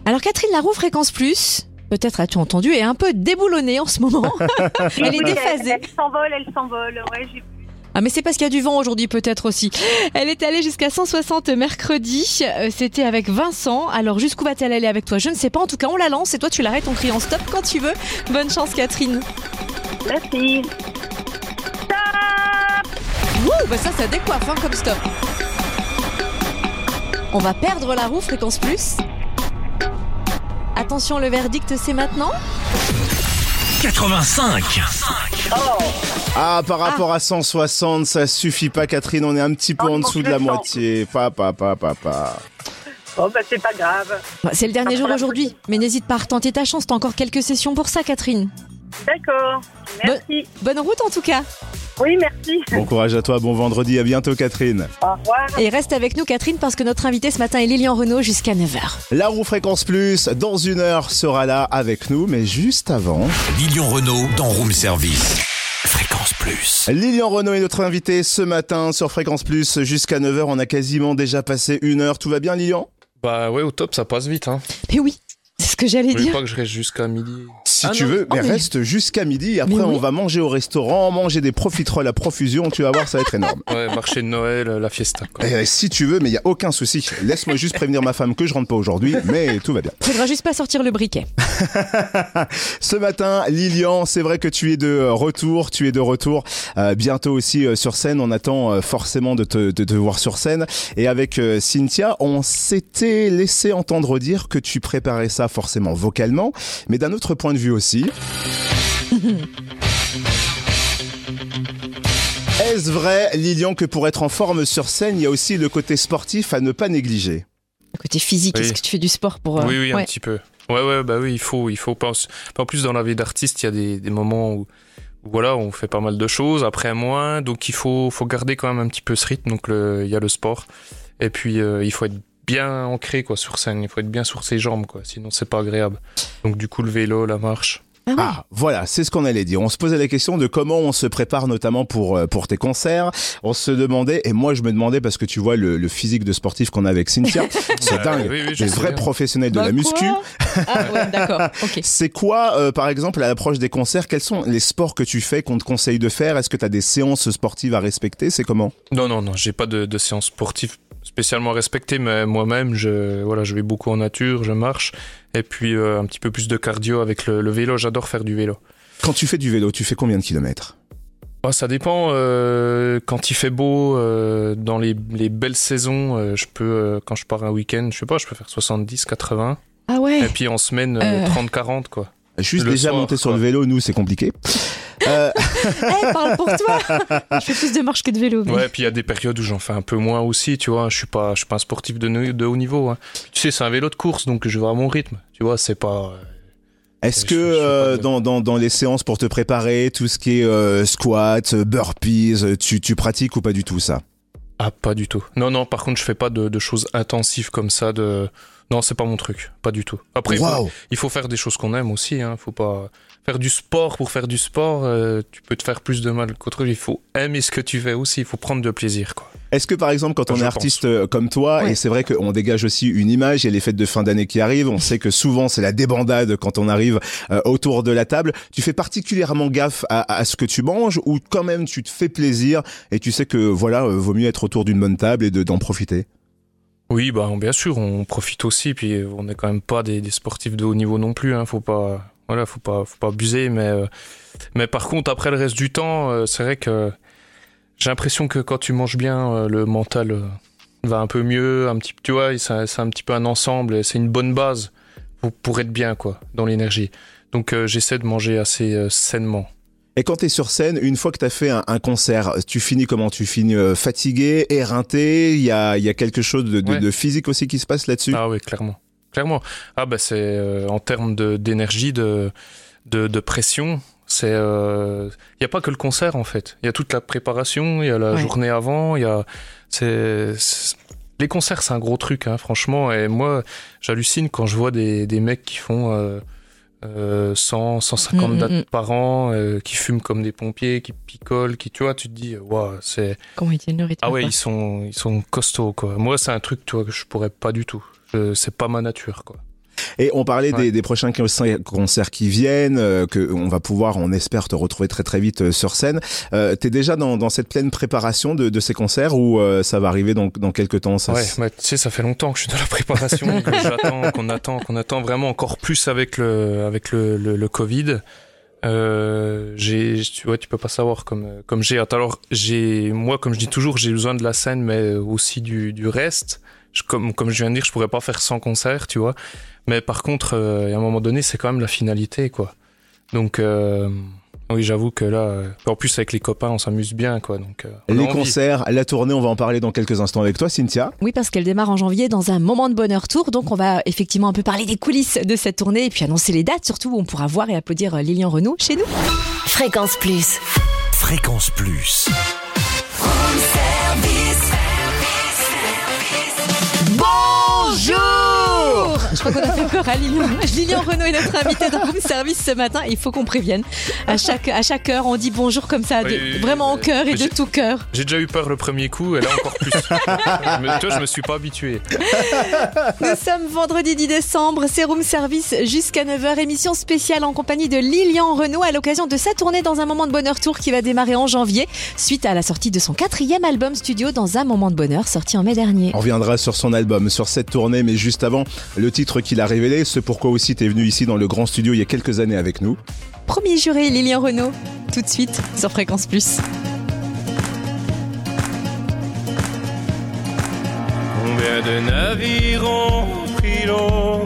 Alors, Catherine, la roue Fréquence Plus, peut-être as-tu entendu, est un peu déboulonnée en ce moment. Elle est Oui, déphasée. Elle s'envole, elle s'envole. Ouais, j'ai Ah mais c'est parce qu'il y a du vent aujourd'hui peut-être aussi. Elle est allée jusqu'à 160 mercredi, Euh, c'était avec Vincent. Alors jusqu'où va-t-elle aller avec toi? Je ne sais pas, en tout cas on la lance et toi tu l'arrêtes en criant stop quand tu veux. Bonne chance Catherine. Merci. Ouh, bah ça ça décoiffe hein, comme stop. On va perdre la roue fréquence plus. Attention le verdict c'est maintenant. 85. Ah, par rapport à 160, ça suffit pas, Catherine, on est un petit peu Oh, en dessous de la moitié. Papa, papa, papa. Bon, bah, c'est pas grave. Bah, C'est le dernier jour aujourd'hui, mais n'hésite pas à retenter ta chance, t'as encore quelques sessions pour ça Catherine. D'accord. Merci. Bonne route en tout cas. Oui, merci. Bon courage à toi, bon vendredi, à bientôt, Catherine. Au revoir. Et reste avec nous Catherine parce que notre invitée ce matin est Lilian Renault jusqu'à 9h. La roue fréquence plus, dans une heure, sera là avec nous, mais juste avant. Lilian Renault dans Room Service. Fréquence Plus. Lilian Renault est notre invité ce matin sur Fréquence Plus jusqu'à 9h. On a quasiment déjà passé une heure. Tout va bien, Lilian? Bah ouais, au top, ça passe vite. Hein. Mais oui, c'est ce que j'allais Je dire. pas que je reste jusqu'à midi. Si Ah tu non. veux, mais Oh, mais- reste jusqu'à midi. Après, oui. on va manger au restaurant, manger des profiteroles à profusion. Tu vas voir, ça va être énorme. Ouais, marché de Noël, la fiesta. Quoi. Eh, si tu veux, mais il y a aucun souci. Laisse-moi juste prévenir ma femme que je rentre pas aujourd'hui, mais tout va bien. Faudra juste pas sortir le briquet. Ce matin, Lilian, c'est vrai que tu es de euh, retour, tu es de retour euh, bientôt aussi euh, sur scène. On attend euh, forcément de te, de te voir sur scène. Et avec euh, Cynthia, on s'était laissé entendre dire que tu préparais ça forcément vocalement, mais d'un autre point de vue aussi. Est-ce vrai, Lilian, que pour être en forme sur scène, il y a aussi le côté sportif à ne pas négliger? Côté physique, Oui. est-ce que tu fais du sport pour... euh, Oui, oui, un ouais. petit peu. Ouais, ouais, bah oui, il faut, il faut. pas- En plus, dans la vie d'artiste, il y a des, des moments où, où, voilà, on fait pas mal de choses, après moins, donc il faut, faut garder quand même un petit peu ce rythme. Donc le- il y a le sport, et puis euh, il faut être bien ancré quoi sur scène. Il faut être bien sur ses jambes, quoi. Sinon, c'est pas agréable. Donc du coup, le vélo, la marche. Ah oui. Ah, voilà, c'est ce qu'on allait dire. On se posait la question de comment on se prépare notamment pour euh, pour tes concerts. On se demandait, et moi je me demandais parce que tu vois le, le physique de sportif qu'on a avec Cynthia, c'est Ouais, dingue. oui, des vrais professionnels de Bah la muscu. Ah ouais, d'accord, ok. C'est quoi, euh, par exemple, à l'approche des concerts Quels sont les sports que tu fais, qu'on te conseille de faire? Est-ce que tu as des séances sportives à respecter? C'est comment? Non, non, non, j'ai pas de, de séance sportive spécialement respectée, mais moi-même, je, voilà, je vais beaucoup en nature, je marche, et puis euh, un petit peu plus de cardio avec le, le vélo. J'adore faire du vélo. Quand tu fais du vélo, tu fais combien de kilomètres? Ah, ça dépend. euh, quand il fait beau, euh, dans les, les belles saisons, euh, je peux, euh, quand je pars un week-end, je sais pas, je peux faire 70, 80. Ah ouais? Et puis en semaine, euh, Euh. 30, 40, quoi. Juste Le déjà soir, monter sur le vélo, nous, c'est compliqué. Euh, Eh, parle pour toi Je fais plus de marche que de vélo. mais- Ouais, puis il y a des périodes où j'en fais un peu moins aussi, tu vois. Je suis pas, je suis pas un sportif de, haut niveau. hein. Tu sais, c'est un vélo de course, donc je vais à mon rythme. Tu vois, c'est pas. euh, Est-ce que euh, dans, dans, dans les séances pour te préparer, tout ce qui est euh, squat, burpees, tu, tu pratiques ou pas du tout ça? Ah, pas du tout. Non, non, par contre, je fais pas de, de choses intensives comme ça. De... Non, c'est pas mon truc, pas du tout. Après, il faut- Waouh il faut faire des choses qu'on aime aussi. Hein. Faut pas faire du sport pour faire du sport. euh, tu peux te faire plus de mal qu'autre chose. Il faut aimer ce que tu fais aussi. Il faut prendre de plaisir, quoi. Est-ce que par exemple quand on Je est artiste euh, comme toi, Ouais. et c'est vrai qu'on dégage aussi une image, il y a les fêtes de fin d'année qui arrivent, on sait que souvent c'est la débandade quand on arrive euh, autour de la table, tu fais particulièrement gaffe à, à ce que tu manges ou quand même tu te fais plaisir et tu sais que voilà, euh, vaut mieux être autour d'une bonne table et de- d'en profiter? Oui, bah bien sûr, on profite aussi. Puis on n'est quand même pas des, des sportifs de haut niveau non plus. Hein. Faut pas, voilà, faut pas, faut pas abuser. Mais, euh, mais par contre, après le reste du temps, euh, c'est vrai que j'ai l'impression que quand tu manges bien, euh, le mental va un peu mieux. Un petit, tu vois, c'est un petit peu un ensemble. et C'est une bonne base pour, pour être bien, quoi, dans l'énergie. Donc j'essaie de manger assez sainement. Et quand tu es sur scène, une fois que tu as fait un, un concert, tu finis comment? Tu finis euh, fatigué, éreinté? Il y a, y a quelque chose de, de- Ouais. de physique aussi qui se passe là-dessus? Ah oui, clairement. Clairement. Ah bah c'est euh, en termes d'énergie, de, de, de pression, c'est il y a pas que le concert en fait. Il y a toute la préparation, il y a la Ouais. journée avant, il y a c'est les concerts c'est un gros truc hein, franchement et moi j'hallucine quand je vois des, des mecs qui font euh, euh, 100 150 Mm, mm, dates mm. par an, euh, qui fument comme des pompiers, qui picolent, qui tu vois, tu te dis waouh, c'est Comment ils tiennent le rythme ah ouais, ils sont, ils sont costauds, quoi. Moi, c'est un truc, tu vois, que je pourrais pas du tout. C'est pas ma nature, quoi. Et on parlait Ouais. des, des prochains concerts qui viennent, euh, que on va pouvoir, on espère, te retrouver très très vite euh, sur scène. Euh, T'es déjà dans, dans cette pleine préparation de, de ces concerts ou euh, ça va arriver dans, dans quelques temps ça Ouais, s- bah, tu sais, ça fait longtemps que je suis dans la préparation, que j'attends, qu'on attend, qu'on attend vraiment encore plus avec le, avec le, le, le Covid. Euh, j'ai, tu vois, tu peux pas savoir comme, comme j'ai. Alors, j'ai, moi, comme je dis toujours, j'ai besoin de la scène, mais aussi du, du reste. Je, comme, comme je viens de dire, je pourrais pas faire 100 concerts, tu vois. Mais par contre, euh, à un moment donné, c'est quand même la finalité, quoi. Donc, euh, oui, j'avoue que là, euh, en plus avec les copains, on s'amuse bien, quoi. Donc, euh, Les concerts, la tournée, on va en parler dans quelques instants avec toi, Cynthia. Oui, parce qu'elle démarre en janvier dans un moment de bonheur tour. Donc, on va effectivement un peu parler des coulisses de cette tournée et puis annoncer les dates, surtout où on pourra voir et applaudir Lilian Renault chez nous. Fréquence Plus. Fréquence Plus. Bonjour Je crois qu'on a fait peur à Lilian. Lilian Renault est notre invité dans Room Service ce matin. Il faut qu'on prévienne. À chaque, à chaque heure, on dit bonjour comme ça, de- vraiment en cœur et de tout cœur. J'ai déjà eu peur le premier coup et là encore plus. Mais toi, je me suis pas habitué. Nous sommes vendredi 10 décembre, c'est Room Service jusqu'à 9h, émission spéciale en compagnie de Lilian Renault à l'occasion de sa tournée dans un moment de bonheur tour qui va démarrer en janvier, suite à la sortie de son quatrième album studio dans un moment de bonheur, sorti en mai dernier. On reviendra sur son album, sur cette tournée, mais juste avant, le titre qu'il a révélé, ce pourquoi aussi t'es venu ici dans le grand studio il y a quelques années avec nous. Premier juré, Lilian Renault, tout de suite sur Fréquence Plus. Combien de navires ont pris l'eau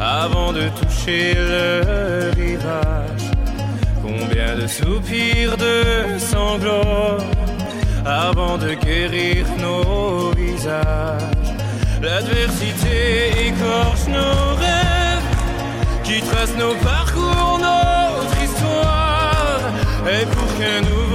avant de toucher le rivage? Combien de soupirs de sanglots avant de guérir nos visages? L'adversité écorche nos rêves qui tracent nos parcours, notre histoire. Et pour qu'un nouveau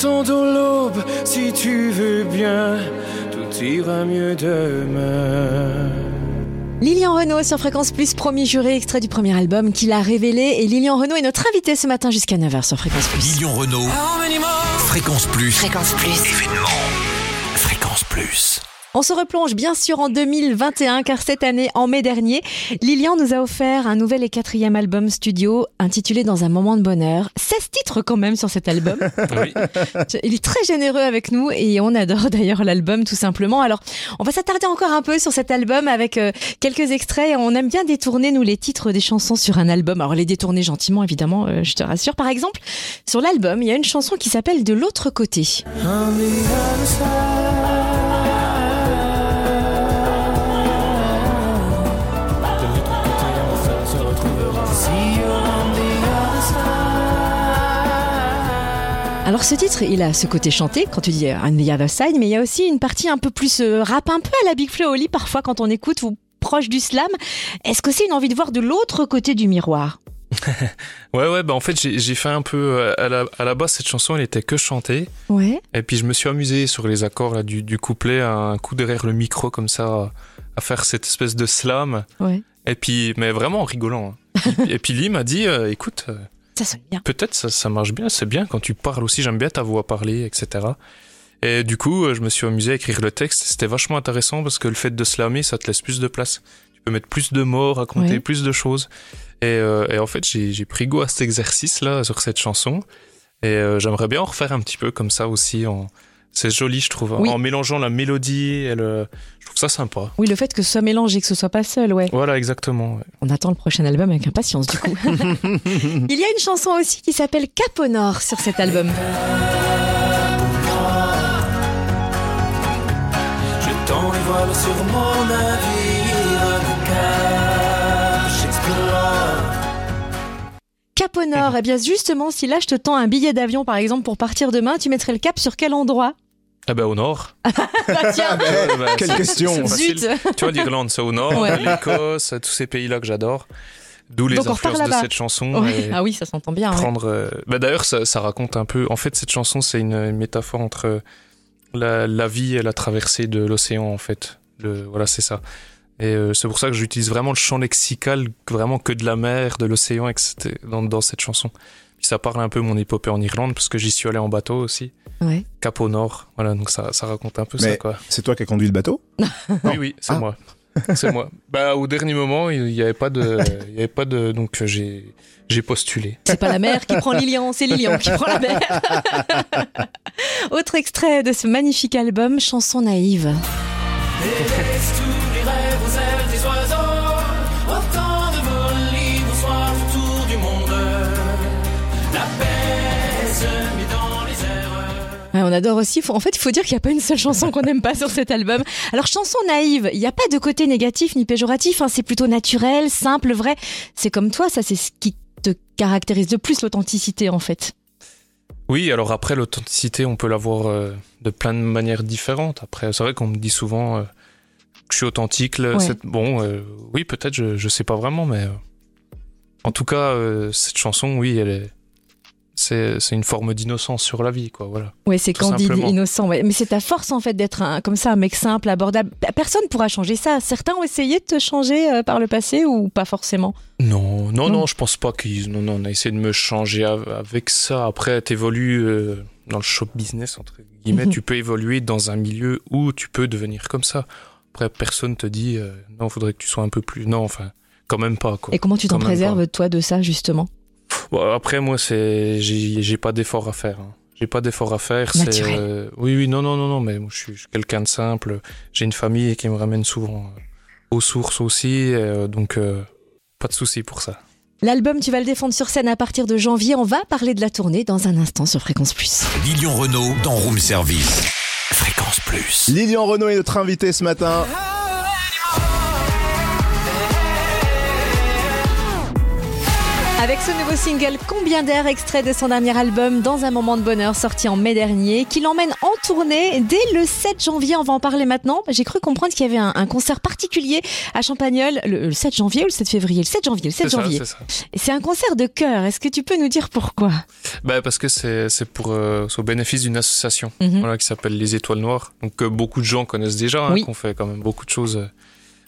Attendons l'aube si tu veux bien, tout ira mieux demain. Lilian Renault sur Fréquence Plus, premier juré, extrait du premier album qu'il a révélé. Et Lilian Renault est notre invité ce matin jusqu'à 9h sur Fréquence Plus. Lilian Renault. Fréquence Plus. Fréquence Plus. Événement. Fréquence Plus. On se replonge bien sûr en 2021 car cette année, en mai dernier, Lilian nous a offert un nouvel et quatrième album studio intitulé Dans un moment de bonheur. 16 titres quand même sur cet album. Oui. Il est très généreux avec nous et on adore d'ailleurs l'album tout simplement. Alors, on va s'attarder encore un peu sur cet album avec euh, quelques extraits. On aime bien détourner nous les titres des chansons sur un album. Alors les détourner gentiment évidemment, euh, je te rassure. Par exemple, sur l'album, il y a une chanson qui s'appelle De l'autre côté. On the other side. Alors ce titre, il a ce côté chanté quand tu dis On the other side, mais il y a aussi une partie un peu plus euh, rap, un peu à la Big Flo Oli parfois quand on écoute ou proche du slam. Est-ce que c'est une envie de voir de l'autre côté du miroir? Ouais, ouais, bah en fait, j'ai fait un peu. euh, À la, à la base, cette chanson, elle était que chantée. Ouais. Et puis, je me suis amusé sur les accords là, du, du couplet, un coup derrière le micro, comme ça, à, faire cette espèce de slam. Ouais. Et puis, mais vraiment en rigolant. hein. et puis, Lee m'a dit euh, écoute, Ça sonne bien. peut-être ça, ça marche bien, c'est bien quand tu parles aussi, j'aime bien ta voix parler, etc. Et du coup, euh, je me suis amusé à écrire le texte. C'était vachement intéressant parce que le fait de slammer, ça te laisse plus de place. Tu peux mettre plus de mots, raconter plus de choses. Et, euh, et en fait, j'ai j'ai pris goût à cet exercice-là sur cette chanson. Et euh, j'aimerais bien en refaire un petit peu comme ça aussi. En... C'est joli, je trouve. Oui. En mélangeant la mélodie et le... Je trouve ça sympa. Oui, le fait que ce soit mélangé, que ce soit pas seul, ouais. Voilà, exactement. ouais. On attend le prochain album avec impatience, du coup. Il y a une chanson aussi qui s'appelle Cap au Nord sur cet album. Je tends les voiles sur mon navire Cap au Nord, eh bien justement, si là je te tends un billet d'avion par exemple pour partir demain, tu mettrais le cap sur quel endroit? Ah ben au nord. Bah tiens, Ouais, bah, Quelle question. zut Tu vois, l'Irlande, c'est au nord, Ouais. l'Écosse, tous ces pays-là que j'adore. D'où les Donc influences de cette chanson. Ah oui, ça s'entend bien. ouais. prendre. euh, Bah, D'ailleurs, ça, ça raconte un peu. En fait, cette chanson, c'est une, une métaphore entre la, la vie et la traversée de l'océan, en fait. Le, voilà, c'est ça. Et euh, c'est pour ça que j'utilise vraiment le champ lexical, vraiment que de la mer, de l'océan, etc. Dans, dans cette chanson. Puis ça parle un peu mon épopée en Irlande, parce que j'y suis allé en bateau aussi. Ouais. Cap au nord. Voilà, donc ça, ça raconte un peu Mais- ça, quoi. C'est toi qui as conduit le bateau? Oui, oui, c'est Ah. moi. C'est moi. Bah, au dernier moment, il n'y avait pas de, il y avait pas de, donc euh, j'ai, j'ai postulé. C'est pas la mer qui prend Lilian, c'est Lilian qui prend la mer. Autre extrait de ce magnifique album, Chanson naïve. Ouais, on adore aussi. Faut- En fait, il faut dire qu'il n'y a pas une seule chanson qu'on n'aime pas sur cet album. Alors, chanson naïve, il n'y a pas de côté négatif ni péjoratif. hein. C'est plutôt naturel, simple, vrai. C'est comme toi, ça, c'est ce qui te caractérise le plus, l'authenticité, en fait. Oui, alors après, l'authenticité, on peut l'avoir euh, de plein de manières différentes. Après, c'est vrai qu'on me dit souvent euh, que je suis authentique. Ouais. Bon, euh, oui, peut-être, je, je sais pas vraiment, mais en tout cas, cette chanson, oui, elle est, c'est, une forme d'innocence sur la vie, quoi. Voilà. Ouais, c'est candide, simplement. innocent. ouais. Mais c'est ta force, en fait, d'être comme ça, un mec simple, abordable. Personne pourra changer ça. Certains ont essayé de te changer euh, par le passé ou pas forcément? Non, non, Non. non, je pense pas qu'ils. Non, non, on a essayé de me changer av- avec ça. Après, t'évolues euh, dans le show business, entre guillemets. Mhm. Tu peux évoluer dans un milieu où tu peux devenir comme ça. Après, personne te dit euh, non, faudrait que tu sois un peu plus. Non, enfin, quand même pas, quoi. Et comment tu t'en préserves, toi, de ça, justement? Bon, après, moi, c'est. J'ai j'ai pas d'effort à faire. hein. J'ai pas d'effort à faire. c'est, euh, Oui, oui, non, non, non, non, mais moi, je suis, quelqu'un de simple. J'ai une famille qui me ramène souvent euh, aux sources aussi. euh, donc, euh, pas de souci pour ça. L'album, tu vas le défendre sur scène à partir de janvier. On va parler de la tournée dans un instant sur Fréquence Plus. Lilian Renault dans Room Service. Fréquence Plus. Lilian Renault est notre invité ce matin. Avec ce nouveau single Combien d'air extrait de son dernier album Dans un moment de bonheur sorti en mai dernier, qui l'emmène en tournée dès le 7 janvier. On va en parler maintenant. J'ai cru comprendre qu'il y avait un, un concert particulier à Champagnol le, le 7 janvier ou le 7 février? Le 7 janvier, le 7 C'est ça, janvier. c'est un concert de cœur. Est-ce que tu peux nous dire pourquoi? Bah, parce que c'est pour euh, au bénéfice d'une association Mhm. voilà, qui s'appelle les Étoiles Noires. Donc que beaucoup de gens connaissent déjà, hein, Oui. qu'on fait quand même beaucoup de choses euh,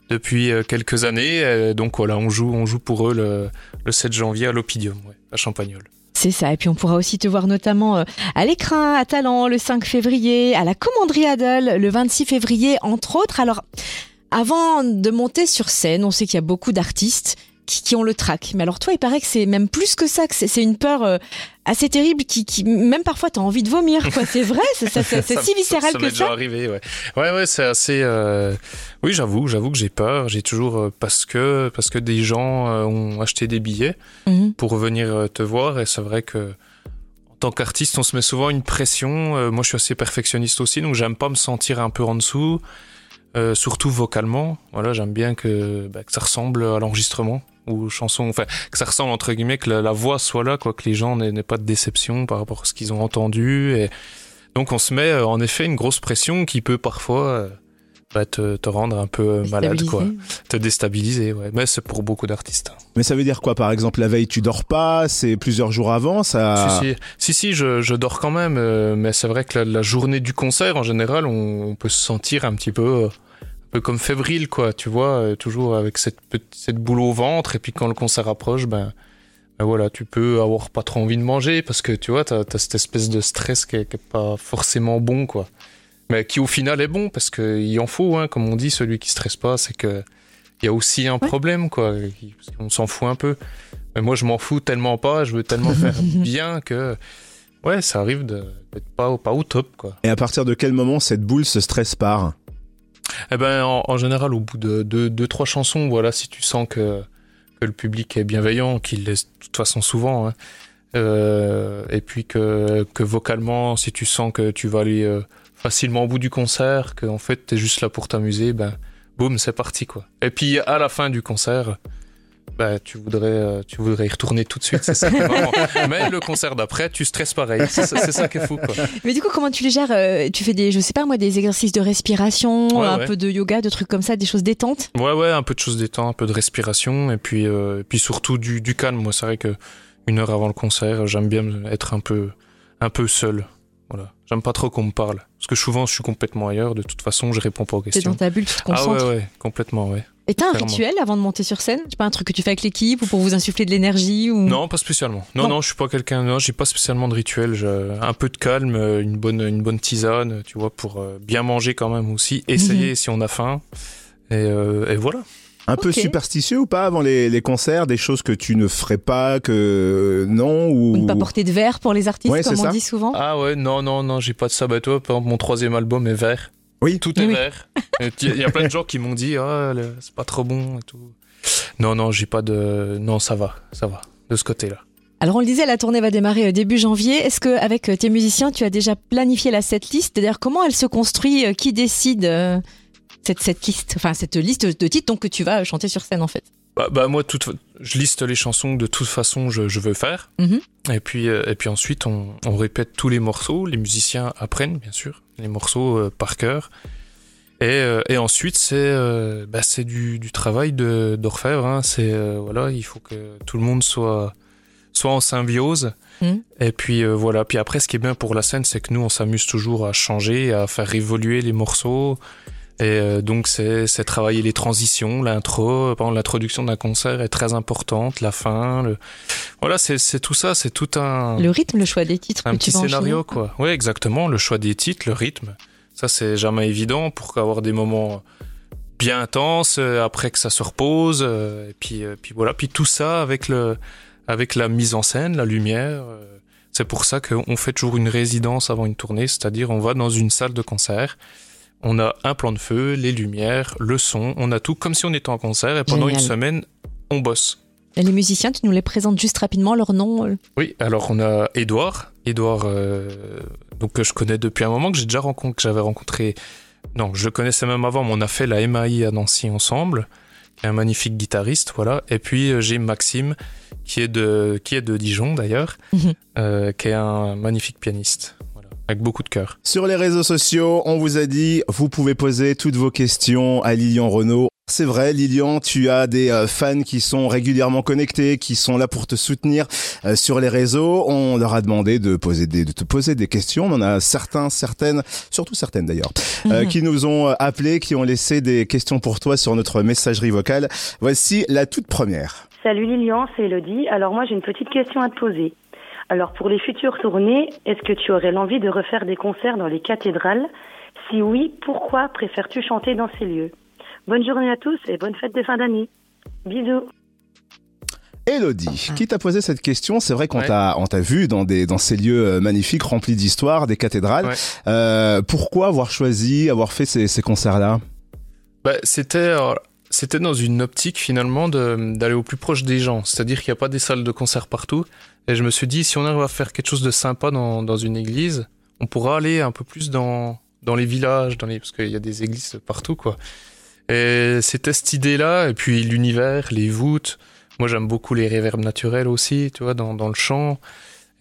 depuis euh, quelques années. Euh, donc voilà, on joue, on joue pour eux le, le 7 janvier à l'Opidium, à Champagnol. C'est ça. Et puis on pourra aussi te voir notamment euh, à l'écrin, à Talent, le 5 février, à la Commanderie Adol, le 26 février, entre autres. Alors, avant de monter sur scène, on sait qu'il y a beaucoup d'artistes qui, qui ont le trac. Mais alors toi, il paraît que c'est même plus que ça, que c'est une peur euh, assez terrible qui, qui même parfois t'as envie de vomir. quoi. C'est vrai, c'est ça- Ça- si viscéral ça que m'est déjà ça. arrivé, ouais. Ouais, ouais, c'est assez. euh, Oui, j'avoue, j'avoue que j'ai peur. J'ai toujours euh, parce que parce que des gens euh, ont acheté des billets Mhm. pour venir te voir et c'est vrai que en tant qu'artiste, on se met souvent une pression. Euh, moi, je suis assez perfectionniste aussi, donc j'aime pas me sentir un peu en dessous, euh, surtout vocalement. Voilà, j'aime bien que, bah, que ça ressemble à l'enregistrement ou chanson, enfin que ça ressemble entre guillemets que la, la voix soit là, quoi, que les gens n'aient pas de déception par rapport à ce qu'ils ont entendu. Et donc on se met euh, en effet une grosse pression qui peut parfois euh, bah, te, te rendre un peu euh, malade, quoi, te déstabiliser. Ouais. Mais c'est pour beaucoup d'artistes. hein. Mais ça veut dire quoi Par exemple, la veille, tu dors pas, c'est plusieurs jours avant, ça. Si, si, si, si, je, je dors quand même, euh, mais c'est vrai que la, la journée du concert, en général, on, on peut se sentir un petit peu, euh, peu comme fébrile, quoi, tu vois, euh, toujours avec cette, cette boule au ventre, et puis quand le concert approche, ben, ben voilà, tu peux avoir pas trop envie de manger, parce que tu vois, t'as as cette espèce de stress qui est, qui est pas forcément bon, quoi. Mais qui au final est bon, parce qu'il en faut, hein, comme on dit, celui qui stresse pas, c'est que il y a aussi un problème, quoi, parce qu'on s'en fout un peu. Mais moi, je m'en fous tellement pas, je veux tellement faire bien que, ouais, ça arrive de- d'être pas, pas au top, quoi. Et à partir de quel moment cette boule se stresse part Eh ben, en, général, au bout de deux, deux, trois chansons, voilà, si tu sens que, que le public est bienveillant, qu'il l'est de toute façon souvent, hein, euh, et puis que, que vocalement, si tu sens que tu vas aller euh, facilement au bout du concert, que en fait, t'es juste là pour t'amuser, ben, boum, c'est parti, quoi. Et puis, à la fin du concert, bah, tu voudrais, euh, tu voudrais y retourner tout de suite, c'est ça. qui est marrant. Mais le concert d'après, tu stresses pareil. C'est ça, qui est fou, quoi. Mais du coup, comment tu les gères Euh, Tu fais des, je sais pas moi, des exercices de respiration, Ouais, un ouais. peu de yoga, de trucs comme ça, des choses détentes? Ouais, ouais, un peu de choses détente, un peu de respiration, et puis, euh, et puis surtout du, du calme. Moi, c'est vrai que une heure avant le concert, j'aime bien être un peu, un peu seul. Voilà. J'aime pas trop qu'on me parle. Parce que souvent, je suis complètement ailleurs. De toute façon, je réponds pas aux T'es questions. dans ta bulle, tu te ah ouais, concentres. ouais, complètement, ouais. Et t'as un Clairement. rituel avant de monter sur scène Je sais pas un truc que tu fais avec l'équipe ou pour vous insuffler de l'énergie ou Non, pas spécialement. Non, Non. non, je suis pas quelqu'un. Non, j'ai pas spécialement de rituel. Un peu de calme, euh, une bonne, une bonne tisane, tu vois, pour euh, bien manger quand même aussi. Essayer si on a faim. Et, euh, et voilà. Un peu superstitieux ou pas avant les, les concerts Des choses que tu ne ferais pas, que non ou... Ou ne pas porter de verre pour les artistes, Ouais, comme on ça. dit souvent Ah ouais, non, non, non, j'ai pas de ça. Bah, toi, par exemple, mon troisième album est vert. Oui. Tout est Oui. vert. Il y a plein de gens qui m'ont dit, ah, c'est pas trop bon et tout. Non, non, j'ai pas de. Non, ça va, ça va, de ce côté-là. Alors on le disait, la tournée va démarrer euh, début janvier. Est-ce que avec euh, tes musiciens, tu as déjà planifié la setlist? D'ailleurs, comment elle se construit Euh, Qui décide euh, cette setlist Enfin, cette liste de titres donc, que tu vas chanter sur scène en fait? Bah, bah, moi, toute... je liste les chansons que de toute façon je, je veux faire. Mhm. Et, puis, euh, et puis ensuite, on, on répète tous les morceaux. Les musiciens apprennent, bien sûr, les morceaux euh, par cœur. Et, euh, et ensuite, c'est euh, bah, c'est du, du travail de- d'orfèvre. Hein. C'est euh, voilà, il faut que tout le monde soit soit en symbiose. Mhm. Et puis euh, voilà. Puis après, ce qui est bien pour la scène, c'est que nous, on s'amuse toujours à changer, à faire évoluer les morceaux. Et euh, donc, c'est travailler les transitions, l'intro. Exemple, l'introduction d'un concert est très importante, la fin. Le... Voilà, c'est tout ça. C'est tout un Le rythme, le choix des titres un que petit scénario quoi. Oui, exactement, le choix des titres, le rythme. Ça c'est jamais évident pour avoir des moments bien intenses euh, après que ça se repose euh, et puis euh, puis voilà, puis tout ça avec le avec la mise en scène, la lumière. euh, C'est pour ça qu'on fait toujours une résidence avant une tournée, c'est-à-dire on va dans une salle de concert. On a un plan de feu, les lumières, le son, on a tout comme si on était en concert et pendant Génial. une semaine, on bosse. Et les musiciens, tu nous les présentes juste rapidement, leur nom euh, Oui, alors on a Edouard, Edouard, euh, donc que je connais depuis un moment que j'ai déjà rencontré, que j'avais rencontré. Non, je le connaissais même avant, mais on a fait la MAI à Nancy ensemble. qui est un magnifique guitariste, voilà. Et puis euh, j'ai Maxime, qui est de, qui est de Dijon d'ailleurs, Mhm. euh, qui est un magnifique pianiste, avec beaucoup de cœur. Sur les réseaux sociaux, on vous a dit, vous pouvez poser toutes vos questions à Lilian Renault. C'est vrai, Lilian, tu as des euh, fans qui sont régulièrement connectés, qui sont là pour te soutenir euh, sur les réseaux. On leur a demandé de poser des, de te poser des questions. On en a certains, certaines, surtout certaines d'ailleurs, euh, Mhm. qui nous ont appelés, qui ont laissé des questions pour toi sur notre messagerie vocale. Voici la toute première. Salut Lilian, c'est Elodie. Alors moi j'ai une petite question à te poser. Alors pour les futures tournées, est-ce que tu aurais l'envie de refaire des concerts dans les cathédrales? Si oui, pourquoi préfères-tu chanter dans ces lieux? Bonne journée à tous et bonne fête de fin d'année. Bisous. Elodie, qui t'a posé cette question C'est vrai qu'on Ouais. t'a on t'a vu dans des dans ces lieux euh, magnifiques remplis d'histoire, des cathédrales. Ouais. Euh, pourquoi avoir choisi, avoir fait ces, ces concerts-là? Bah, c'était, c'était dans une optique finalement d'aller au plus proche des gens, c'est-à-dire qu'il n'y a pas des salles de concert partout. Et je me suis dit, si on arrive à faire quelque chose de sympa dans, dans une église, on pourra aller un peu plus dans, dans les villages, parce qu'il y a des églises partout, quoi. Et c'était cette idée-là, et puis l'univers, les voûtes. Moi, j'aime beaucoup les réverbes naturels aussi, tu vois, dans, dans le chant.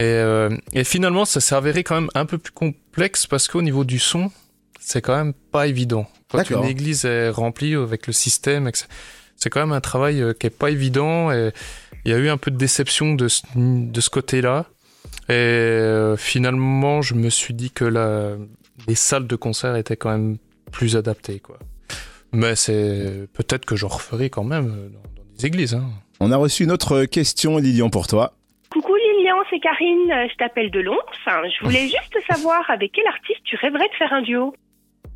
Euh, et finalement, ça s'est avéré quand même un peu plus complexe parce qu'au niveau du son, c'est quand même pas évident. Quand une église est remplie avec le système, c'est- quand même un travail euh, qui est pas évident. Et il y a eu un peu de déception de ce, de ce côté-là. Et euh, finalement, je me suis dit que la, les salles de concert étaient quand même plus adaptées, quoi. Mais c'est peut-être que j'en referai quand même euh, dans, dans des églises. Hein. On a reçu une autre question, Lilian, pour toi. Coucou Lilian, c'est Karine, je t'appelle de Lons. Je voulais juste savoir avec quel artiste tu rêverais de faire un duo.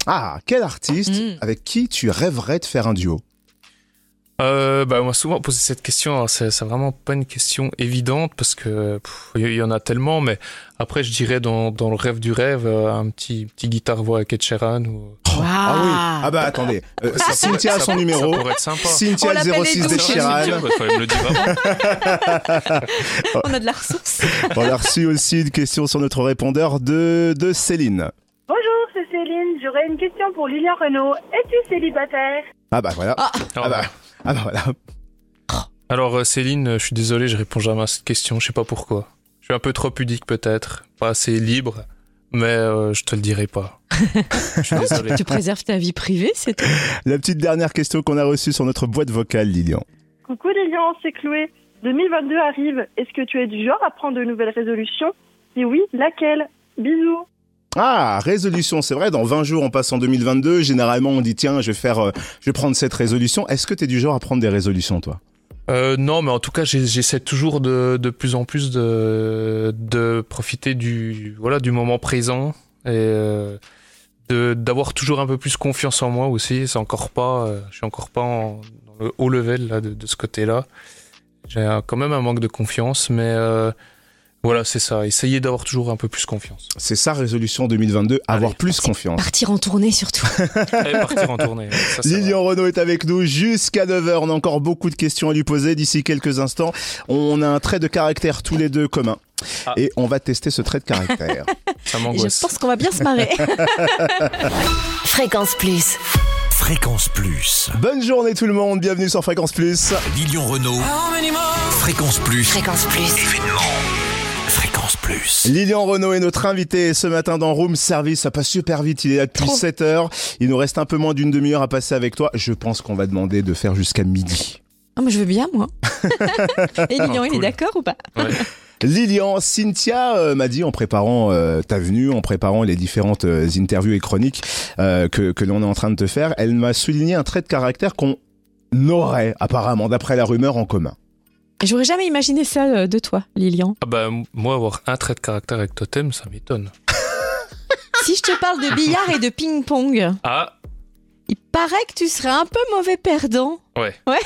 Ah, quel artiste Mm. avec qui tu rêverais de faire un duo? Euh, bah, on m'a souvent posé cette question. Alors, C'est vraiment pas une question évidente parce que il y, y en a tellement. Mais après, je dirais dans, dans le rêve du rêve, euh, un petit petit guitare voix avec Ed Sheeran ou. Ah oui. Ah bah attendez. Euh, Ça pourrait- Cynthia a ça- son numéro. Ça pourrait être sympa. Cynthia On l'appelle 06 de me le dire. On a de la ressource. On a reçu aussi une question sur notre répondeur de, de Céline. J'aurais une question pour Lilian Renault. Es-tu célibataire? Ah bah voilà. Ah. Ah bah, ah bah voilà. Alors euh, Céline, je suis désolé, je réponds jamais à cette question. Je sais pas pourquoi. Je suis un peu trop pudique peut-être, pas assez libre, mais euh, je te le dirai pas. je suis désolé. tu préserves ta vie privée, c'est tout. La petite dernière question qu'on a reçue sur notre boîte vocale, Lilian. Coucou Lilian, c'est Chloé. 2022 arrive. Est-ce que tu es du genre à prendre de nouvelles résolutions? Si oui, laquelle? Bisous. Ah, résolution, c'est vrai, dans 20 jours on passe en 2022, généralement on dit tiens, je vais faire euh, je vais prendre cette résolution. Est-ce que tu es du genre à prendre des résolutions toi? Euh, non, mais en tout cas, j'essaie toujours de, de plus en plus de, de profiter du, voilà, du moment présent et euh, d'avoir toujours un peu plus confiance en moi aussi. C'est encore pas, euh, je suis encore pas en- haut level là, de, de ce côté-là. J'ai quand même un manque de confiance, mais euh, voilà, c'est ça. Essayer d'avoir toujours un peu plus confiance. C'est ça résolution 2022, avoir plus confiance. Partir en tournée surtout. Partir en tournée. Ça, Lilian Renault est avec nous jusqu'à 9h. On a encore beaucoup de questions à lui poser d'ici quelques instants. On a un trait de caractère tous les deux commun. Ah. Et on va tester ce trait de caractère. Ça Et je pense qu'on va bien se marrer. Fréquence Plus. Fréquence Plus. Bonne journée tout le monde, bienvenue sur Fréquence Plus. Lilian Renault. Fréquence Plus. Fréquence Plus. Événement. Plus. Lilian Renault est notre invité ce matin dans Room Service. Ça passe super vite, il est là depuis Trop. 7 heures. Il nous reste un peu moins d'une demi-heure à passer avec toi. Je pense qu'on va demander de faire jusqu'à midi. Ah, moi, je veux bien, moi. Et Lilian, il est d'accord ou pas Ouais. Lilian, Cynthia euh, m'a dit en préparant euh, ta venue, en préparant les différentes euh, interviews et chroniques euh, que, que l'on est en train de te faire, elle m'a souligné un trait de caractère qu'on aurait apparemment, d'après la rumeur, en commun. J'aurais jamais imaginé ça euh, de toi, Lilian. Ah bah, moi, avoir un trait de caractère avec Totem, ça m'étonne. Si je te parle de billard et de ping-pong, Ah, il paraît que tu serais un peu mauvais perdant. ouais.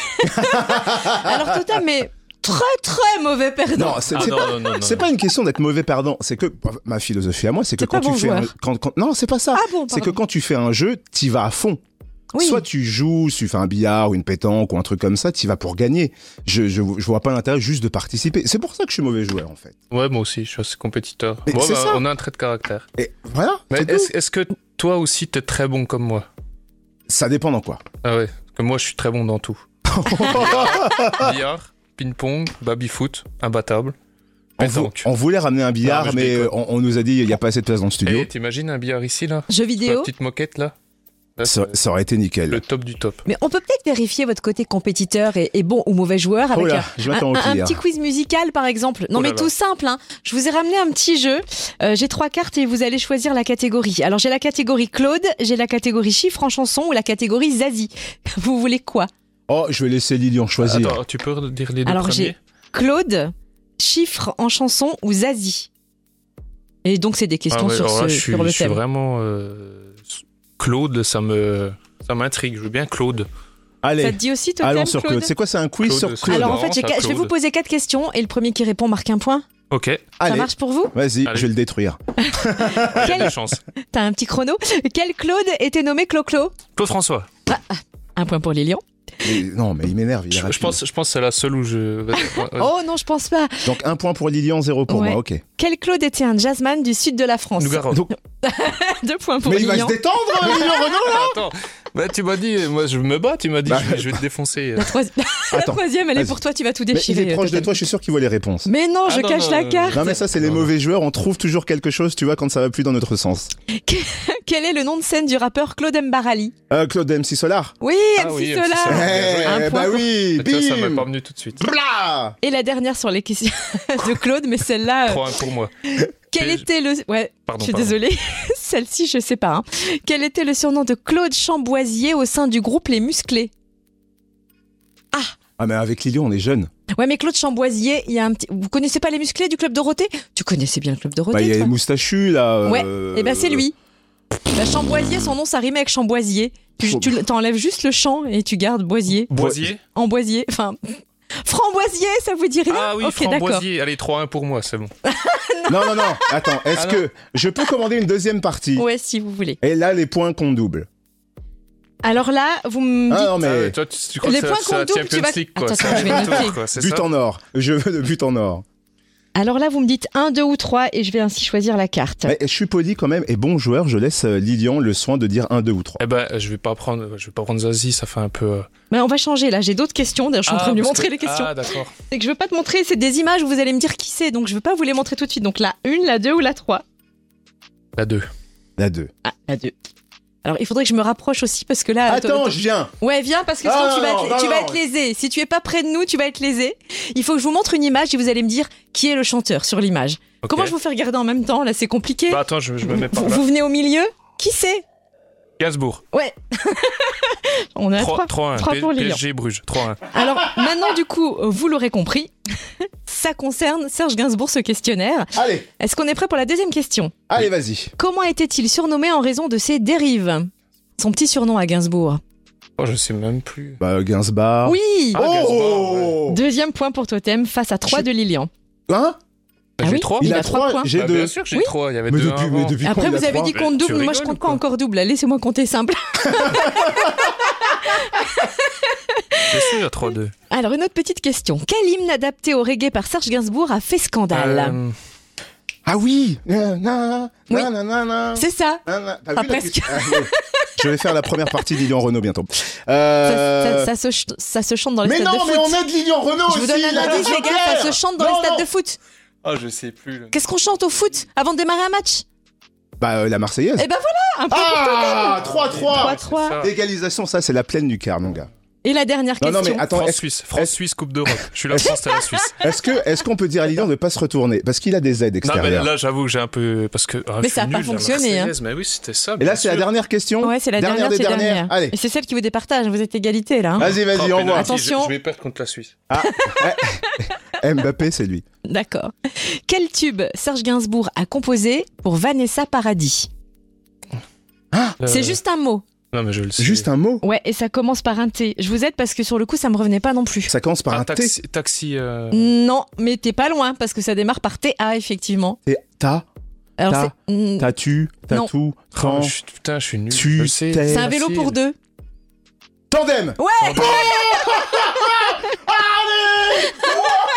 Alors, Totem, mais très très mauvais perdant. Non, c'est Ah, pas, non, non, non, c'est non. pas une question d'être mauvais perdant. C'est que ma philosophie à moi, c'est que quand pas tu bon fais un, quand, quand- non, c'est pas ça. Ah bon, c'est que quand tu fais un jeu, t'y vas à fond. Oui. Soit tu joues, tu fais un billard ou une pétanque ou un truc comme ça, t'y vas pour gagner. Je, je, je vois pas l'intérêt juste de participer. C'est pour ça que je suis mauvais joueur en fait. Ouais, moi aussi, je suis assez compétiteur. C'est bah, ça. on a un trait de caractère. Et voilà. Mais est-ce est-ce que toi aussi, t'es très bon comme moi? Ça dépend dans quoi. Ah ouais, parce que moi, je suis très bon dans tout. billard, ping-pong, baby-foot, imbattable. On, vou- on voulait ramener un billard, mais on, on nous a dit il n'y a pas assez de place dans le studio. Et t'imagines un billard ici, là? Jeux Sur vidéo? La petite moquette, Là, Ça, ça aurait été nickel. Le top du top. Mais on peut peut-être vérifier votre côté compétiteur et, et bon ou mauvais joueur avec Oh là, un, petit quiz musical par exemple. Non Oh là mais là. tout simple, hein. je vous ai ramené un petit jeu. Euh, j'ai trois cartes et vous allez choisir la catégorie. Alors j'ai la catégorie Claude, j'ai la catégorie chiffre en chanson ou la catégorie Zazie. Vous voulez quoi? Oh, je vais laisser Lilian choisir. Attends, tu peux dire les deux Alors premiers? J'ai Claude, chiffre en chanson ou Zazie. Et donc c'est des questions Ah ouais, sur, ce, là, je suis, sur le je suis thème. vraiment euh, Claude, ça me ça m'intrigue. Je veux bien Claude. Allez, Ça te dit aussi allons Totem, sur Claude. C'est quoi, c'est un quiz Claude, sur Claude Alors en fait, je vais vous poser quatre questions et le premier qui répond marque un point. Ok. Ça Allez, marche pour vous? Vas-y, je vais le détruire. Il y a Quel- des chances. T'as un petit chrono. Quel Claude était nommé Clo-Clo? Claude François. Un point pour Lilian. Mais- non, mais il m'énerve. Je, pense, je pense que c'est la seule où je. Oh non, je pense pas. Donc un point pour Lilian, zéro pour Ouais. moi. Ok. Quel Claude était un jazzman du sud de la France Nougaro. Donc- Deux points pour mais il va Lilian. se détendre, Lilian Renault là. Attends, bah, tu m'as dit, moi je me bats, tu m'as dit, Bah, je, vais, je vais te défoncer. La, troisi- la troisième, elle est pour toi, tu vas tout Mais il déchirer. est proche de toi, je suis sûr qu'il voit les réponses. Mais non, Ah je non, cache non, la non, carte. Non mais ça c'est les mauvais joueurs, on trouve toujours quelque chose, tu vois, quand ça va plus dans notre sens. Quel est le nom de scène du rappeur Claude Mbarali Euh, Claude MC Solar. Oui, Ah MC oui, MC Solar. Un point bah pour- oui, Tu vois, ça m'est pas bim venu tout de suite. Blah Et la dernière sur les questions de Claude, mais celle-là, euh, 3-1 pour moi. Quel était le... Ouais, Pardon, je suis pardon. désolée, celle-ci, je sais pas. hein. Quel était le surnom de Claude Chamboisier au sein du groupe Les Musclés? Ah mais avec Lilian on est jeunes. Ouais, mais Claude Chamboisier, il y a un petit... Vous connaissez pas Les Musclés du Club Dorothée? Tu connaissais bien le Club Dorothée, Bah il y a les moustachus là. Ouais, euh, et ben c'est lui. Bah, Chamboisier, son nom, ça rime avec Chamboisier. Tu, tu t'enlèves juste le champ et tu gardes Boisier. Boisier? En Boisier, enfin... Framboisier, ça vous dit rien Ah oui. Framboisier. Allez, 3-1 pour moi, c'est bon. Non non non, attends, est-ce Ah, que je peux commander une deuxième partie? Ouais, si vous voulez. Et là les points comptent double. Alors là, vous me dites... Ah non mais ouais, toi, tu, tu crois Les que points qu'on double, tu vas- League, quoi. Attends, C'est attends, je vais noter. but en or. Je veux de but en or. Alors là, vous me dites 1, 2 ou 3 et je vais ainsi choisir la carte. Mais je suis poli quand même et bon joueur, je laisse euh, Lilian le soin de dire un, deux ou trois. Eh ben, je vais pas prendre, je vais pas prendre Zazie, ça fait un peu. euh, Mais on va changer là, j'ai d'autres questions. D'ailleurs, je suis en train de lui parce montrer que- les questions. Ah, d'accord. C'est que je veux pas te montrer, c'est des images où vous allez me dire qui c'est, donc je veux pas vous les montrer tout de suite. Donc la 1, la 2 ou la 3 La 2. La deux. Ah, la 2. Alors il faudrait que je me rapproche aussi parce que là. Attends, je viens. Ouais, viens parce que sinon Ah, tu vas, non, être, non, tu vas non. être lésé. Si tu es pas près de nous, tu vas être lésé. Il faut que je vous montre une image et vous allez me dire qui est le chanteur sur l'image. Comment je vous fais regarder en même temps? Là, c'est compliqué. Bah attends, je, je me mets par vous, là. vous venez au milieu? Qui c'est? Gainsbourg. Ouais. On est à 3, 3-1. 3 pour Lilian. PSG Bruges. 3-1. Alors maintenant, du coup, vous l'aurez compris, ça concerne Serge Gainsbourg, ce questionnaire. Allez, Est-ce qu'on est prêt pour la deuxième question? Allez, vas-y. Comment était-il surnommé en raison de ses dérives? Son petit surnom à Gainsbourg. Oh, je sais même plus. Bah Gainsbar. Oui Ah, Gainsbourg, ouais. Oh Deuxième point pour Totem face à 3 Je- de Lilian. Hein? Ah J'ai oui 3 Il a trois points. J'ai Bah, deux. Bien sûr que j'ai Oui. 3. Il y avait Mais 2 depuis, mais depuis Après, vous a avez dit compte double, moi je compte pas quoi encore double. Laissez-moi compter simple. C'est sûr, il y a 3-2. Alors, une autre petite question. Quel hymne adapté au reggae par Serge Gainsbourg a fait scandale Euh, Ah oui Na, na, Oui. C'est ça Ah, la presque. Ah. Je vais faire la première partie d'Ilian Renault bientôt. ça, Euh, ça- ça se, ch- ça se chante dans les Mais stades non, de foot. mais on aide Lilian Renault Je vous donne a un des indice, les gars, ça se chante dans Non, les stades non. de foot. Ah, je sais plus. Qu'est-ce qu'on chante au foot avant de démarrer un match? Bah, euh, la Marseillaise. Eh ben voilà, un point Ah 3-3 pour 3-3. ça. Égalisation, ça, c'est la plaine du quart, mon gars. Et la dernière Non, question. non, mais attends, est-ce France-Suisse. France-Suisse, Coupe d'Europe. Je suis la France, t'es la Suisse. est-ce que est-ce qu'on peut dire à Lilian de pas se retourner? Parce qu'il a des aides Non, mais extérieures. là, j'avoue que j'ai un peu. Parce que. ah, Mais je ça a suis pas fonctionné, hein. Mais oui, c'était ça. Et là, c'est la dernière question? Ouais, c'est la dernière, des c'est dernières. dernière. Allez, Et c'est celle qui vous départage, vous êtes égalité là. hein. vas-y, Oh, vas-y, penalty, envoie. je- Attention. Je vais perdre contre la Suisse. Ah, ouais. Mbappé, c'est lui. D'accord. Quel tube Serge Gainsbourg a composé pour Vanessa Paradis? C'est Euh, juste un mot. Non, mais je le sais. Juste un mot. Ouais, et ça commence par un T. Je vous aide parce que sur le coup, ça me revenait pas non plus. Ça commence par Un un T. taxi. taxi euh, Non, mais t'es pas loin parce que ça démarre par TA effectivement. C'est ta, Alors c'est mm, t'as-tu, Non. t'as-tout, oh, quand, je suis- Putain, je suis nul. Tu c'est un vélo pour deux. tandem. Ouais. Allez,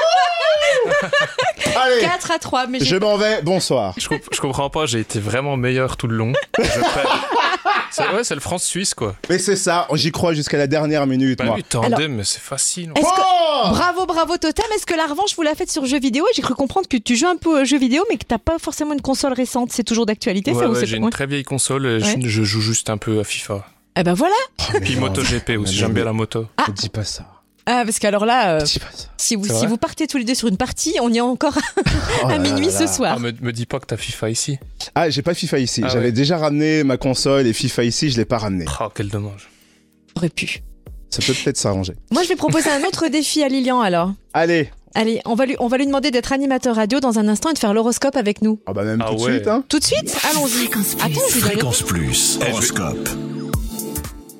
4 à 3, mais je m'en vais. Bonsoir. Je, comp- je comprends pas, j'ai été vraiment meilleur tout le long. Je. C'est ouais, c'est le France-Suisse, quoi. Mais c'est ça, j'y crois jusqu'à la dernière minute, Bah moi. oui, tandem, mais c'est facile. Oh Bravo, bravo Totem. Est-ce que la revanche vous l'a faite sur jeux vidéo? Et J'ai cru comprendre que tu joues un peu aux jeux vidéo, mais que t'as pas forcément une console récente. C'est toujours d'actualité, Ouais, ça j'ai une très vieille console, et je- joue juste un peu à FIFA. Eh ben voilà. Puis non. MotoGP aussi, j'aime bien la moto. Ne dis pas ça. Ah, parce qu'alors là, euh, si, vous, si vous partez tous les deux sur une partie, on y est encore Oh à là minuit là ce là. soir. Ah, me, me dis pas que t'as FIFA ici. Ah, j'ai pas FIFA ici. Ah J'avais ouais. déjà ramené ma console et FIFA ici, je l'ai pas ramené. Oh, quel dommage. Aurait pu. Ça peut peut-être s'arranger. Moi, je vais proposer un autre défi à Lilian alors. Allez. Allez, on va lui, on va lui demander d'être animateur radio dans un instant et de faire l'horoscope avec nous. Ah bah même Ah tout de ouais. suite, hein. Tout de suite Allons-y. Attends, je Fréquence Plus, horoscope.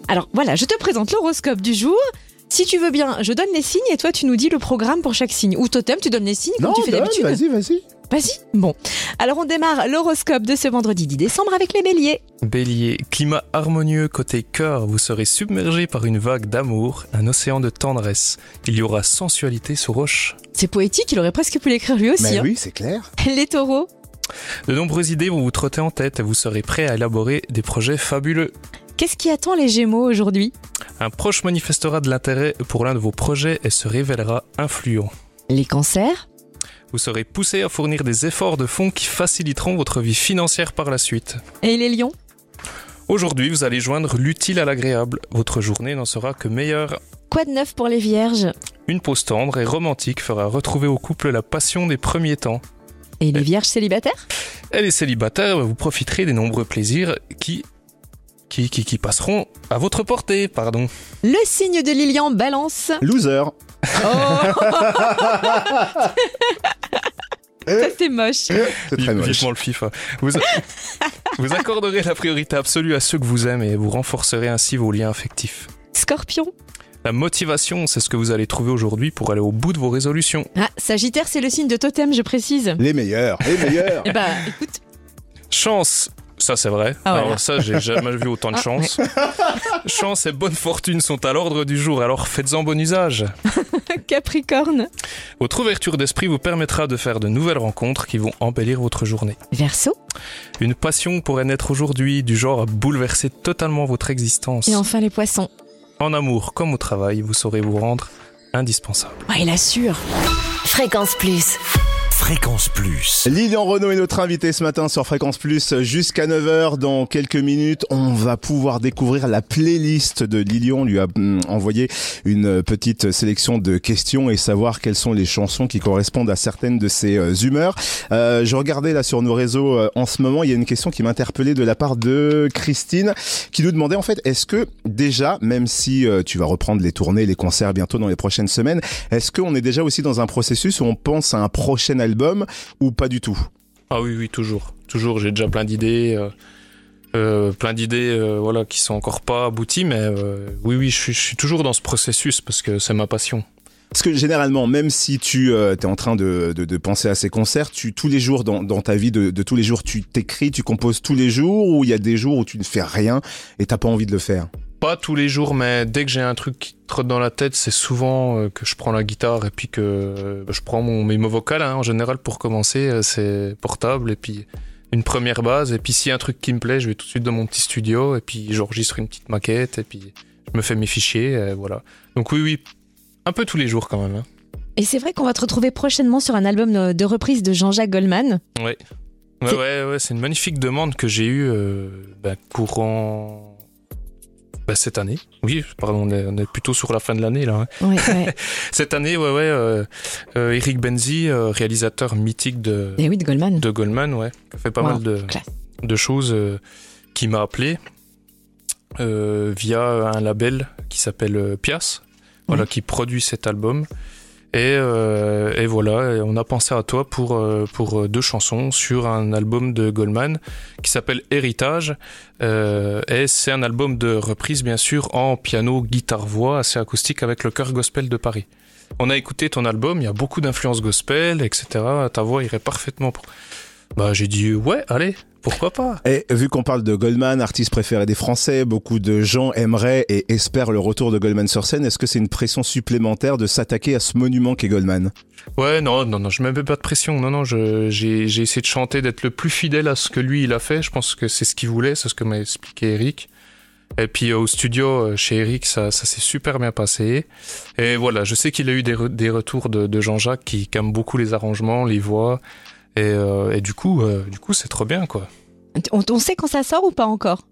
Alors voilà, je te présente l'horoscope du jour. Si tu veux bien, je donne les signes et toi tu nous dis le programme pour chaque signe. Ou totem, tu donnes les signes comme Non, tu fais d'habitude. vas-y, vas-y. Vas-y. Bon. Alors on démarre l'horoscope de ce vendredi 10 décembre avec les béliers. Bélier, climat harmonieux côté cœur, vous serez submergé par une vague d'amour, un océan de tendresse. Il y aura sensualité sous roche. C'est poétique, il aurait presque pu l'écrire lui aussi. Mais hein. oui, c'est clair. Les taureaux. De nombreuses idées vont vous trotter en tête et vous serez prêt à élaborer des projets fabuleux. Qu'est-ce qui attend les gémeaux aujourd'hui? Un proche manifestera de l'intérêt pour l'un de vos projets et se révélera influent. Les cancers? Vous serez poussé à fournir des efforts de fonds qui faciliteront votre vie financière par la suite. Et les lions? Aujourd'hui, vous allez joindre l'utile à l'agréable. Votre journée n'en sera que meilleure. Quoi de neuf pour les vierges? Une pause tendre et romantique fera retrouver au couple la passion des premiers temps. Et les vierges célibataires? Et les célibataires, vous profiterez des nombreux plaisirs qui, qui, qui, qui passeront à votre portée, pardon. Le signe de Lilian balance. Loser. Oh Ça c'est moche. C'est très moche. Vivement le FIFA. Vous, vous accorderez la priorité absolue à ceux que vous aimez et vous renforcerez ainsi vos liens affectifs. Scorpion. La motivation, c'est ce que vous allez trouver aujourd'hui pour aller au bout de vos résolutions. Ah, Sagittaire, c'est le signe de totem, je précise. Les meilleurs, les meilleurs. Eh bah, écoute, Chance, ça c'est vrai. Ah, voilà. Alors ça, j'ai jamais vu autant de Ah, chance. Chance et bonne fortune sont à l'ordre du jour, alors faites-en bon usage. Capricorne. Votre ouverture d'esprit vous permettra de faire de nouvelles rencontres qui vont embellir votre journée. Verseau. Une passion pourrait naître aujourd'hui du genre à bouleverser totalement votre existence. Et enfin les poissons. En amour comme au travail, vous saurez vous rendre indispensable. Ah, il assure. Fréquence Plus. Fréquence Plus. Lilian Renault est notre invité ce matin sur Fréquence Plus jusqu'à 9h. Dans quelques minutes, on va pouvoir découvrir la playlist de Lilian. On lui a hum, envoyé une petite sélection de questions et savoir quelles sont les chansons qui correspondent à certaines de ses euh, humeurs. Euh, je regardais là sur nos réseaux euh, en ce moment, il y a une question qui m'interpellait de la part de Christine qui nous demandait en fait, est-ce que déjà, même si euh, tu vas reprendre les tournées, les concerts bientôt dans les prochaines semaines, est-ce qu'on est déjà aussi dans un processus où on pense à un prochain album ou pas du tout? Ah oui, oui, toujours. Toujours, j'ai déjà plein d'idées. euh, euh, plein d'idées euh, voilà, qui sont encore pas abouties, mais euh, oui, oui, je suis, je suis toujours dans ce processus parce que c'est ma passion. Parce que généralement, même si tu euh, es en train de, de, de penser à ces concerts, tu tous les jours dans, dans ta vie de, de tous les jours, tu t'écris, tu composes tous les jours, ou il y a des jours où tu ne fais rien et t'as pas envie de le faire? Pas tous les jours, mais dès que j'ai un truc qui trotte dans la tête, c'est souvent euh, que je prends la guitare et puis que euh, je prends mon mes mots vocaux hein, en général pour commencer, euh, c'est portable et puis une première base et puis s'il y a un truc qui me plaît, je vais tout de suite dans mon petit studio et puis j'enregistre une petite maquette et puis je me fais mes fichiers, et voilà. Donc oui, oui, un peu tous les jours quand même. hein. Et c'est vrai qu'on va te retrouver prochainement sur un album de, reprise de Jean-Jacques Goldman. Ouais. Ouais, C'est- ouais, ouais, c'est une magnifique demande que j'ai eue euh, bah, courant bah, cette année. Oui, pardon, on est, on est plutôt sur la fin de l'année là. hein. Ouais, ouais. Cette année, ouais, ouais, euh, euh, Eric Benzi, euh, réalisateur mythique de, Et oui, de Goldman. de Goldman, ouais, qui a fait pas Wow, mal de, de choses, euh, qui m'a appelé euh, via un label qui s'appelle euh, Pias, voilà, Ouais. qui produit cet album. Et, euh, et voilà, et on a pensé à toi pour, euh, pour deux chansons sur un album de Goldman qui s'appelle Héritage. Euh, et c'est un album de reprise, bien sûr, en piano, guitare-voix, assez acoustique avec le chœur gospel de Paris. On a écouté ton album, il y a beaucoup d'influences gospel, etc. Ta voix irait parfaitement pour, Bah j'ai dit ouais, allez, pourquoi pas Et vu qu'on parle de Goldman, artiste préféré des Français, beaucoup de gens aimeraient et espèrent le retour de Goldman sur scène. Est-ce que c'est une pression supplémentaire de s'attaquer à ce monument qu'est Goldman? Ouais, non, non, non, je mets pas de pression. Non, non, j'ai j'ai essayé de chanter, d'être le plus fidèle à ce que lui il a fait. Je pense que c'est ce qu'il voulait, c'est ce que m'a expliqué Eric. Et puis euh, au studio euh, chez Eric, ça, ça s'est super bien passé. Et voilà, je sais qu'il a eu des, re- des retours de, de Jean-Jacques qui, qui aime beaucoup les arrangements, les voix. Et, euh, et du coup, euh, du coup, c'est trop bien, quoi. On, on sait quand ça sort ou pas encore?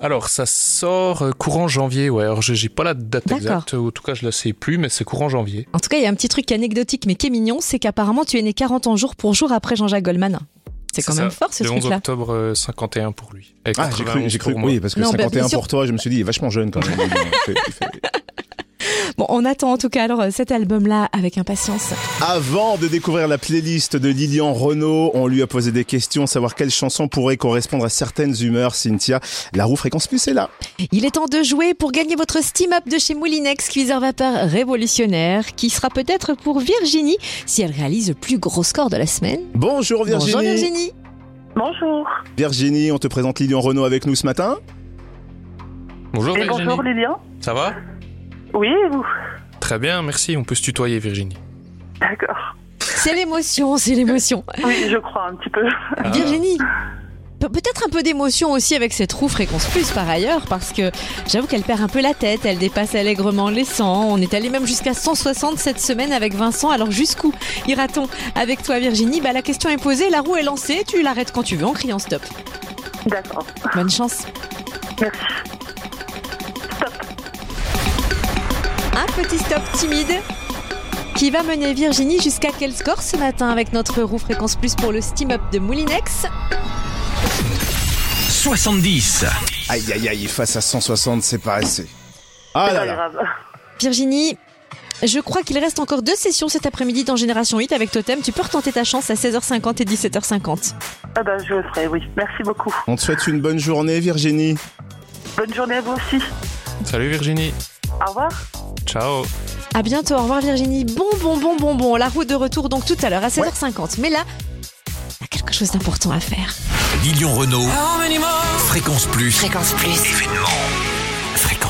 Alors, ça sort euh, courant janvier, ouais. Alors, j'ai pas la date exacte, ou en tout cas, je la sais plus, mais c'est courant janvier. En tout cas, il y a un petit truc anecdotique mais qui est mignon, c'est qu'apparemment tu es né 40 ans jour pour jour après Jean-Jacques Goldman. C'est quand ça, même fort ce Le 11 truc-là. octobre euh, 51 pour lui. Ah, j'ai cru, 91 j'ai cru, pour moi. oui, parce que Non, bah, 51 bien sûr. pour toi, je me suis dit, il est vachement jeune quand même. Il fait- il fait- Bon, on attend en tout cas alors euh, cet album-là avec impatience. Avant de découvrir la playlist de Lilian Renault, on lui a posé des questions, savoir quelle chanson pourrait correspondre à certaines humeurs. Cynthia, la roue fréquence plus est là. Il est temps de jouer pour gagner votre Steam Up de chez Moulinex, cuiseur vapeur révolutionnaire, qui sera peut-être pour Virginie si elle réalise le plus gros score de la semaine. Bonjour Virginie. Bonjour Virginie. Bonjour. Virginie, on te présente Lilian Renault avec nous ce matin. Bonjour Et Virginie. bonjour Lilian. Ça va? Oui, et vous? Très bien, merci. On peut se tutoyer, Virginie. D'accord. C'est l'émotion, c'est l'émotion. Oui, je crois un petit peu. Ah. Virginie, pe- peut-être un peu d'émotion aussi avec cette roue fréquence plus par ailleurs, parce que j'avoue qu'elle perd un peu la tête, elle dépasse allègrement les 100. On est allé même jusqu'à 160 cette semaine avec Vincent. Alors jusqu'où ira-t-on avec toi, Virginie? Bah la question est posée, la roue est lancée, tu l'arrêtes quand tu veux en criant stop. D'accord. Bonne chance. Merci. Un petit stop timide qui va mener Virginie jusqu'à quel score ce matin avec notre roue fréquence plus pour le Steam Up de Moulinex 70. Aïe aïe aïe, face à 160, c'est pas assez. Ah C'est là pas là. grave. Virginie, je crois qu'il reste encore deux sessions cet après-midi dans Génération 8 avec Totem. Tu peux retenter ta chance à 16h50 et 17h50. Ah bah, je le ferai, oui. Merci beaucoup. On te souhaite une bonne journée Virginie. Bonne journée à vous aussi. Salut Virginie. Au revoir. Ciao. À bientôt, au revoir Virginie. Bon, bon, bon, bon, bon. La route de retour donc tout à l'heure à 16h50. Mais là, il y a quelque chose d'important à faire. Lilian Renault. Fréquence plus. Fréquence plus. Événement.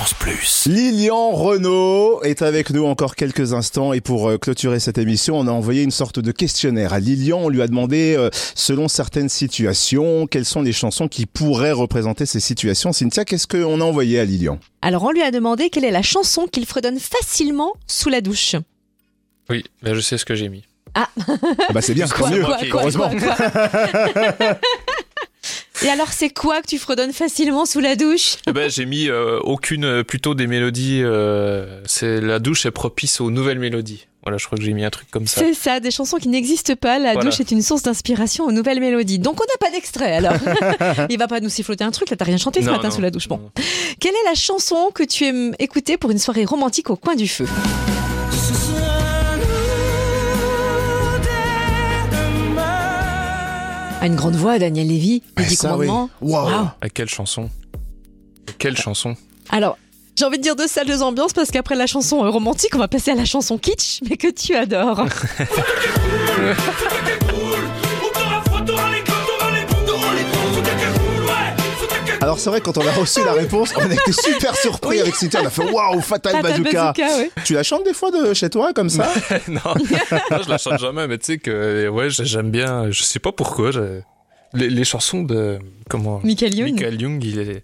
Fréquence plus. Lilian Renault est avec nous encore quelques instants et pour euh, clôturer cette émission, on a envoyé une sorte de questionnaire à Lilian. On lui a demandé, euh, selon certaines situations, quelles sont les chansons qui pourraient représenter ces situations. Cynthia, qu'est-ce qu'on a envoyé à Lilian? Alors on lui a demandé quelle est la chanson qu'il fredonne facilement sous la douche. Oui, là je sais ce que j'ai mis. Ah, Ah bah c'est bien, tant mieux. quoi, quoi, Heureusement. quoi, quoi Et alors c'est quoi que tu fredonnes facilement sous la douche? Eh ben, j'ai mis euh, aucune, euh, plutôt des mélodies. euh, c'est la douche est propice aux nouvelles mélodies. Voilà, je crois que j'ai mis un truc comme ça. C'est ça, des chansons qui n'existent pas. La Voilà. douche est une source d'inspiration aux nouvelles mélodies. Donc on n'a pas d'extrait alors. Il va pas nous siffloter un truc, là t'as rien chanté ce Non, matin non. sous la douche. Bon. Quelle est la chanson que tu aimes écouter pour une soirée romantique au coin du feu? Ah, Une grande voix, Daniel Lévy, les Ouais, dix oui. commandements. À quelle chanson Quelle chanson Alors, j'ai envie de dire deux salles, deux ambiances, parce qu'après la chanson euh, romantique, on va passer à la chanson kitsch, mais que tu adores. Alors c'est vrai, quand on a reçu la réponse, on a été super surpris Oui. avec Cynthia. On a fait waouh, Fatal, Fatal Bazooka. Bazooka, ouais. Tu la chantes des fois de chez toi comme ça? Non, non, je la chante jamais, mais tu sais que ouais, j'ai- j'aime bien. Je sais pas pourquoi. Les, les chansons de comment? Michael Youn. Michael Young, il est.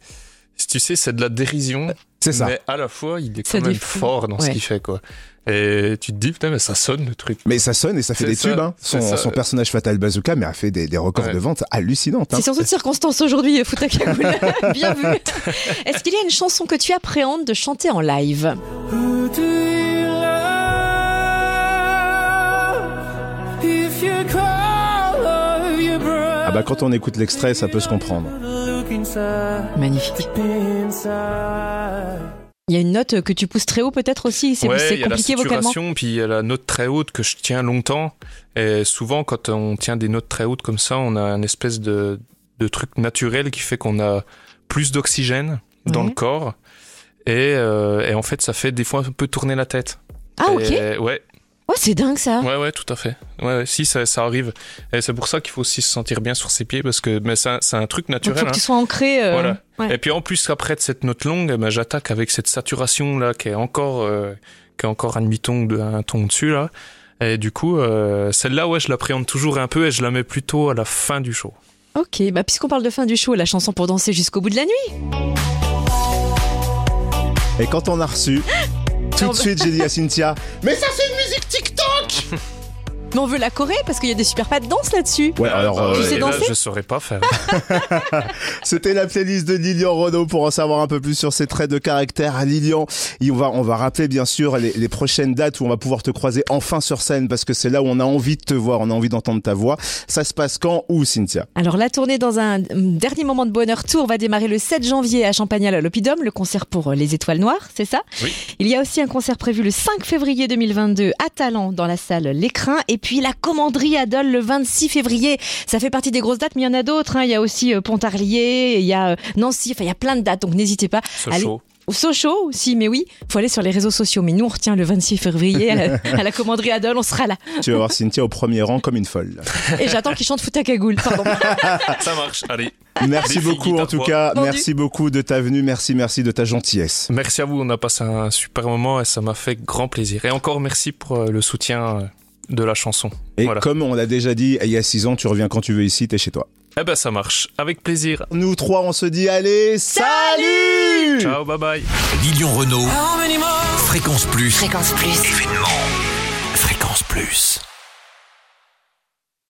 Tu sais, c'est de la dérision. C'est ça. Mais à la fois, il est Ça quand même fort dans ce Ouais. qu'il fait, quoi. Et tu te dis, putain, mais ça sonne le truc. Mais ça sonne et ça fait des ça, tubes. Hein. Son, personnage Fatal Bazooka mais a fait des, des records Ouais. de vente hallucinantes. hein. C'est surtout de circonstance aujourd'hui, Fouta Cagoule. Bien vu. Est-ce qu'il y a une chanson que tu appréhendes de chanter en live? Ah bah quand on écoute l'extrait, ça peut se comprendre. Magnifique. Il y a une note que tu pousses très haut peut-être aussi, c'est ouais, c'est il y a la compliqué vocalement. saturation, puis il y a la note très haute que je tiens longtemps. Et souvent, quand on tient des notes très hautes comme ça, on a un espèce de, de truc naturel qui fait qu'on a plus d'oxygène dans Ouais. le corps. Et, euh, et en fait, ça fait des fois un peu tourner la tête. Ah ok. Ouais. Ouais, c'est dingue ça. Ouais, ouais, tout à fait. Ouais, ouais, si, ça, ça arrive. Et c'est pour ça qu'il faut aussi se sentir bien sur ses pieds, parce que mais c'est un, c'est un truc naturel. faut que hein. tu sois ancré. euh, Voilà. ouais. Et puis en plus, après de cette note longue, eh ben, j'attaque avec cette saturation là qui est encore, euh, qui est encore un demi-ton de un ton dessus là. Et du coup, euh, celle-là, ouais, je l'appréhende toujours un peu et je la mets plutôt à la fin du show. Ok, bah puisqu'on parle de fin du show, la chanson pour danser jusqu'au bout de la nuit. Et quand on a reçu, tout de suite j'ai dit à Cynthia, mais ça c'est une musique TikTok Mais on veut la Corée parce qu'il y a des super pas de danse là-dessus. Ouais, alors euh, Tu sais et là, danser je saurais pas faire. c'était la playlist de Lilian Renault pour en savoir un peu plus sur ses traits de caractère. À Lilian, et on va, on va rappeler bien sûr les, les prochaines dates où on va pouvoir te croiser enfin sur scène parce que c'est là où on a envie de te voir, on a envie d'entendre ta voix. Ça se passe quand Où Cynthia? Alors la tournée dans un hum, dernier moment de bonheur tour va démarrer le 7 janvier à Champagnat à l'Opidum, le concert pour euh, les étoiles noires, c'est ça? Oui. Il y a aussi un concert prévu le 5 février 2022 à Talent dans la salle L'Écrin et puis la commanderie à Dole le 26 février. Ça fait partie des grosses dates mais il y en a d'autres, hein. il y a aussi euh, Pontarlier, il y a euh, Nancy, enfin il y a plein de dates donc n'hésitez pas. Allez- Sochaux. Au Sochaux aussi, mais oui, faut aller sur les réseaux sociaux. Mais nous, on retient le 26 février à la, à la commanderie à Dole, on sera là. Tu vas voir Cynthia au premier rang comme une folle. Et j'attends qu'il chante Fouta Cagoule, pardon. Ça marche. Allez. Merci Défi beaucoup en tout cas, Vendu. merci beaucoup de ta venue, merci, merci de ta gentillesse. Merci à vous. On a passé un super moment et ça m'a fait grand plaisir. Et encore merci pour euh, le soutien euh, de la chanson. Et Voilà. comme on l'a déjà dit il y a 6 ans, tu reviens quand tu veux ici, t'es chez toi. Eh ben, ça marche. Avec plaisir. Nous trois, on se dit allez, salut Ciao, bye bye. Lilian Renault. Fréquence Plus. Fréquence Plus. Événement. Fréquence Plus.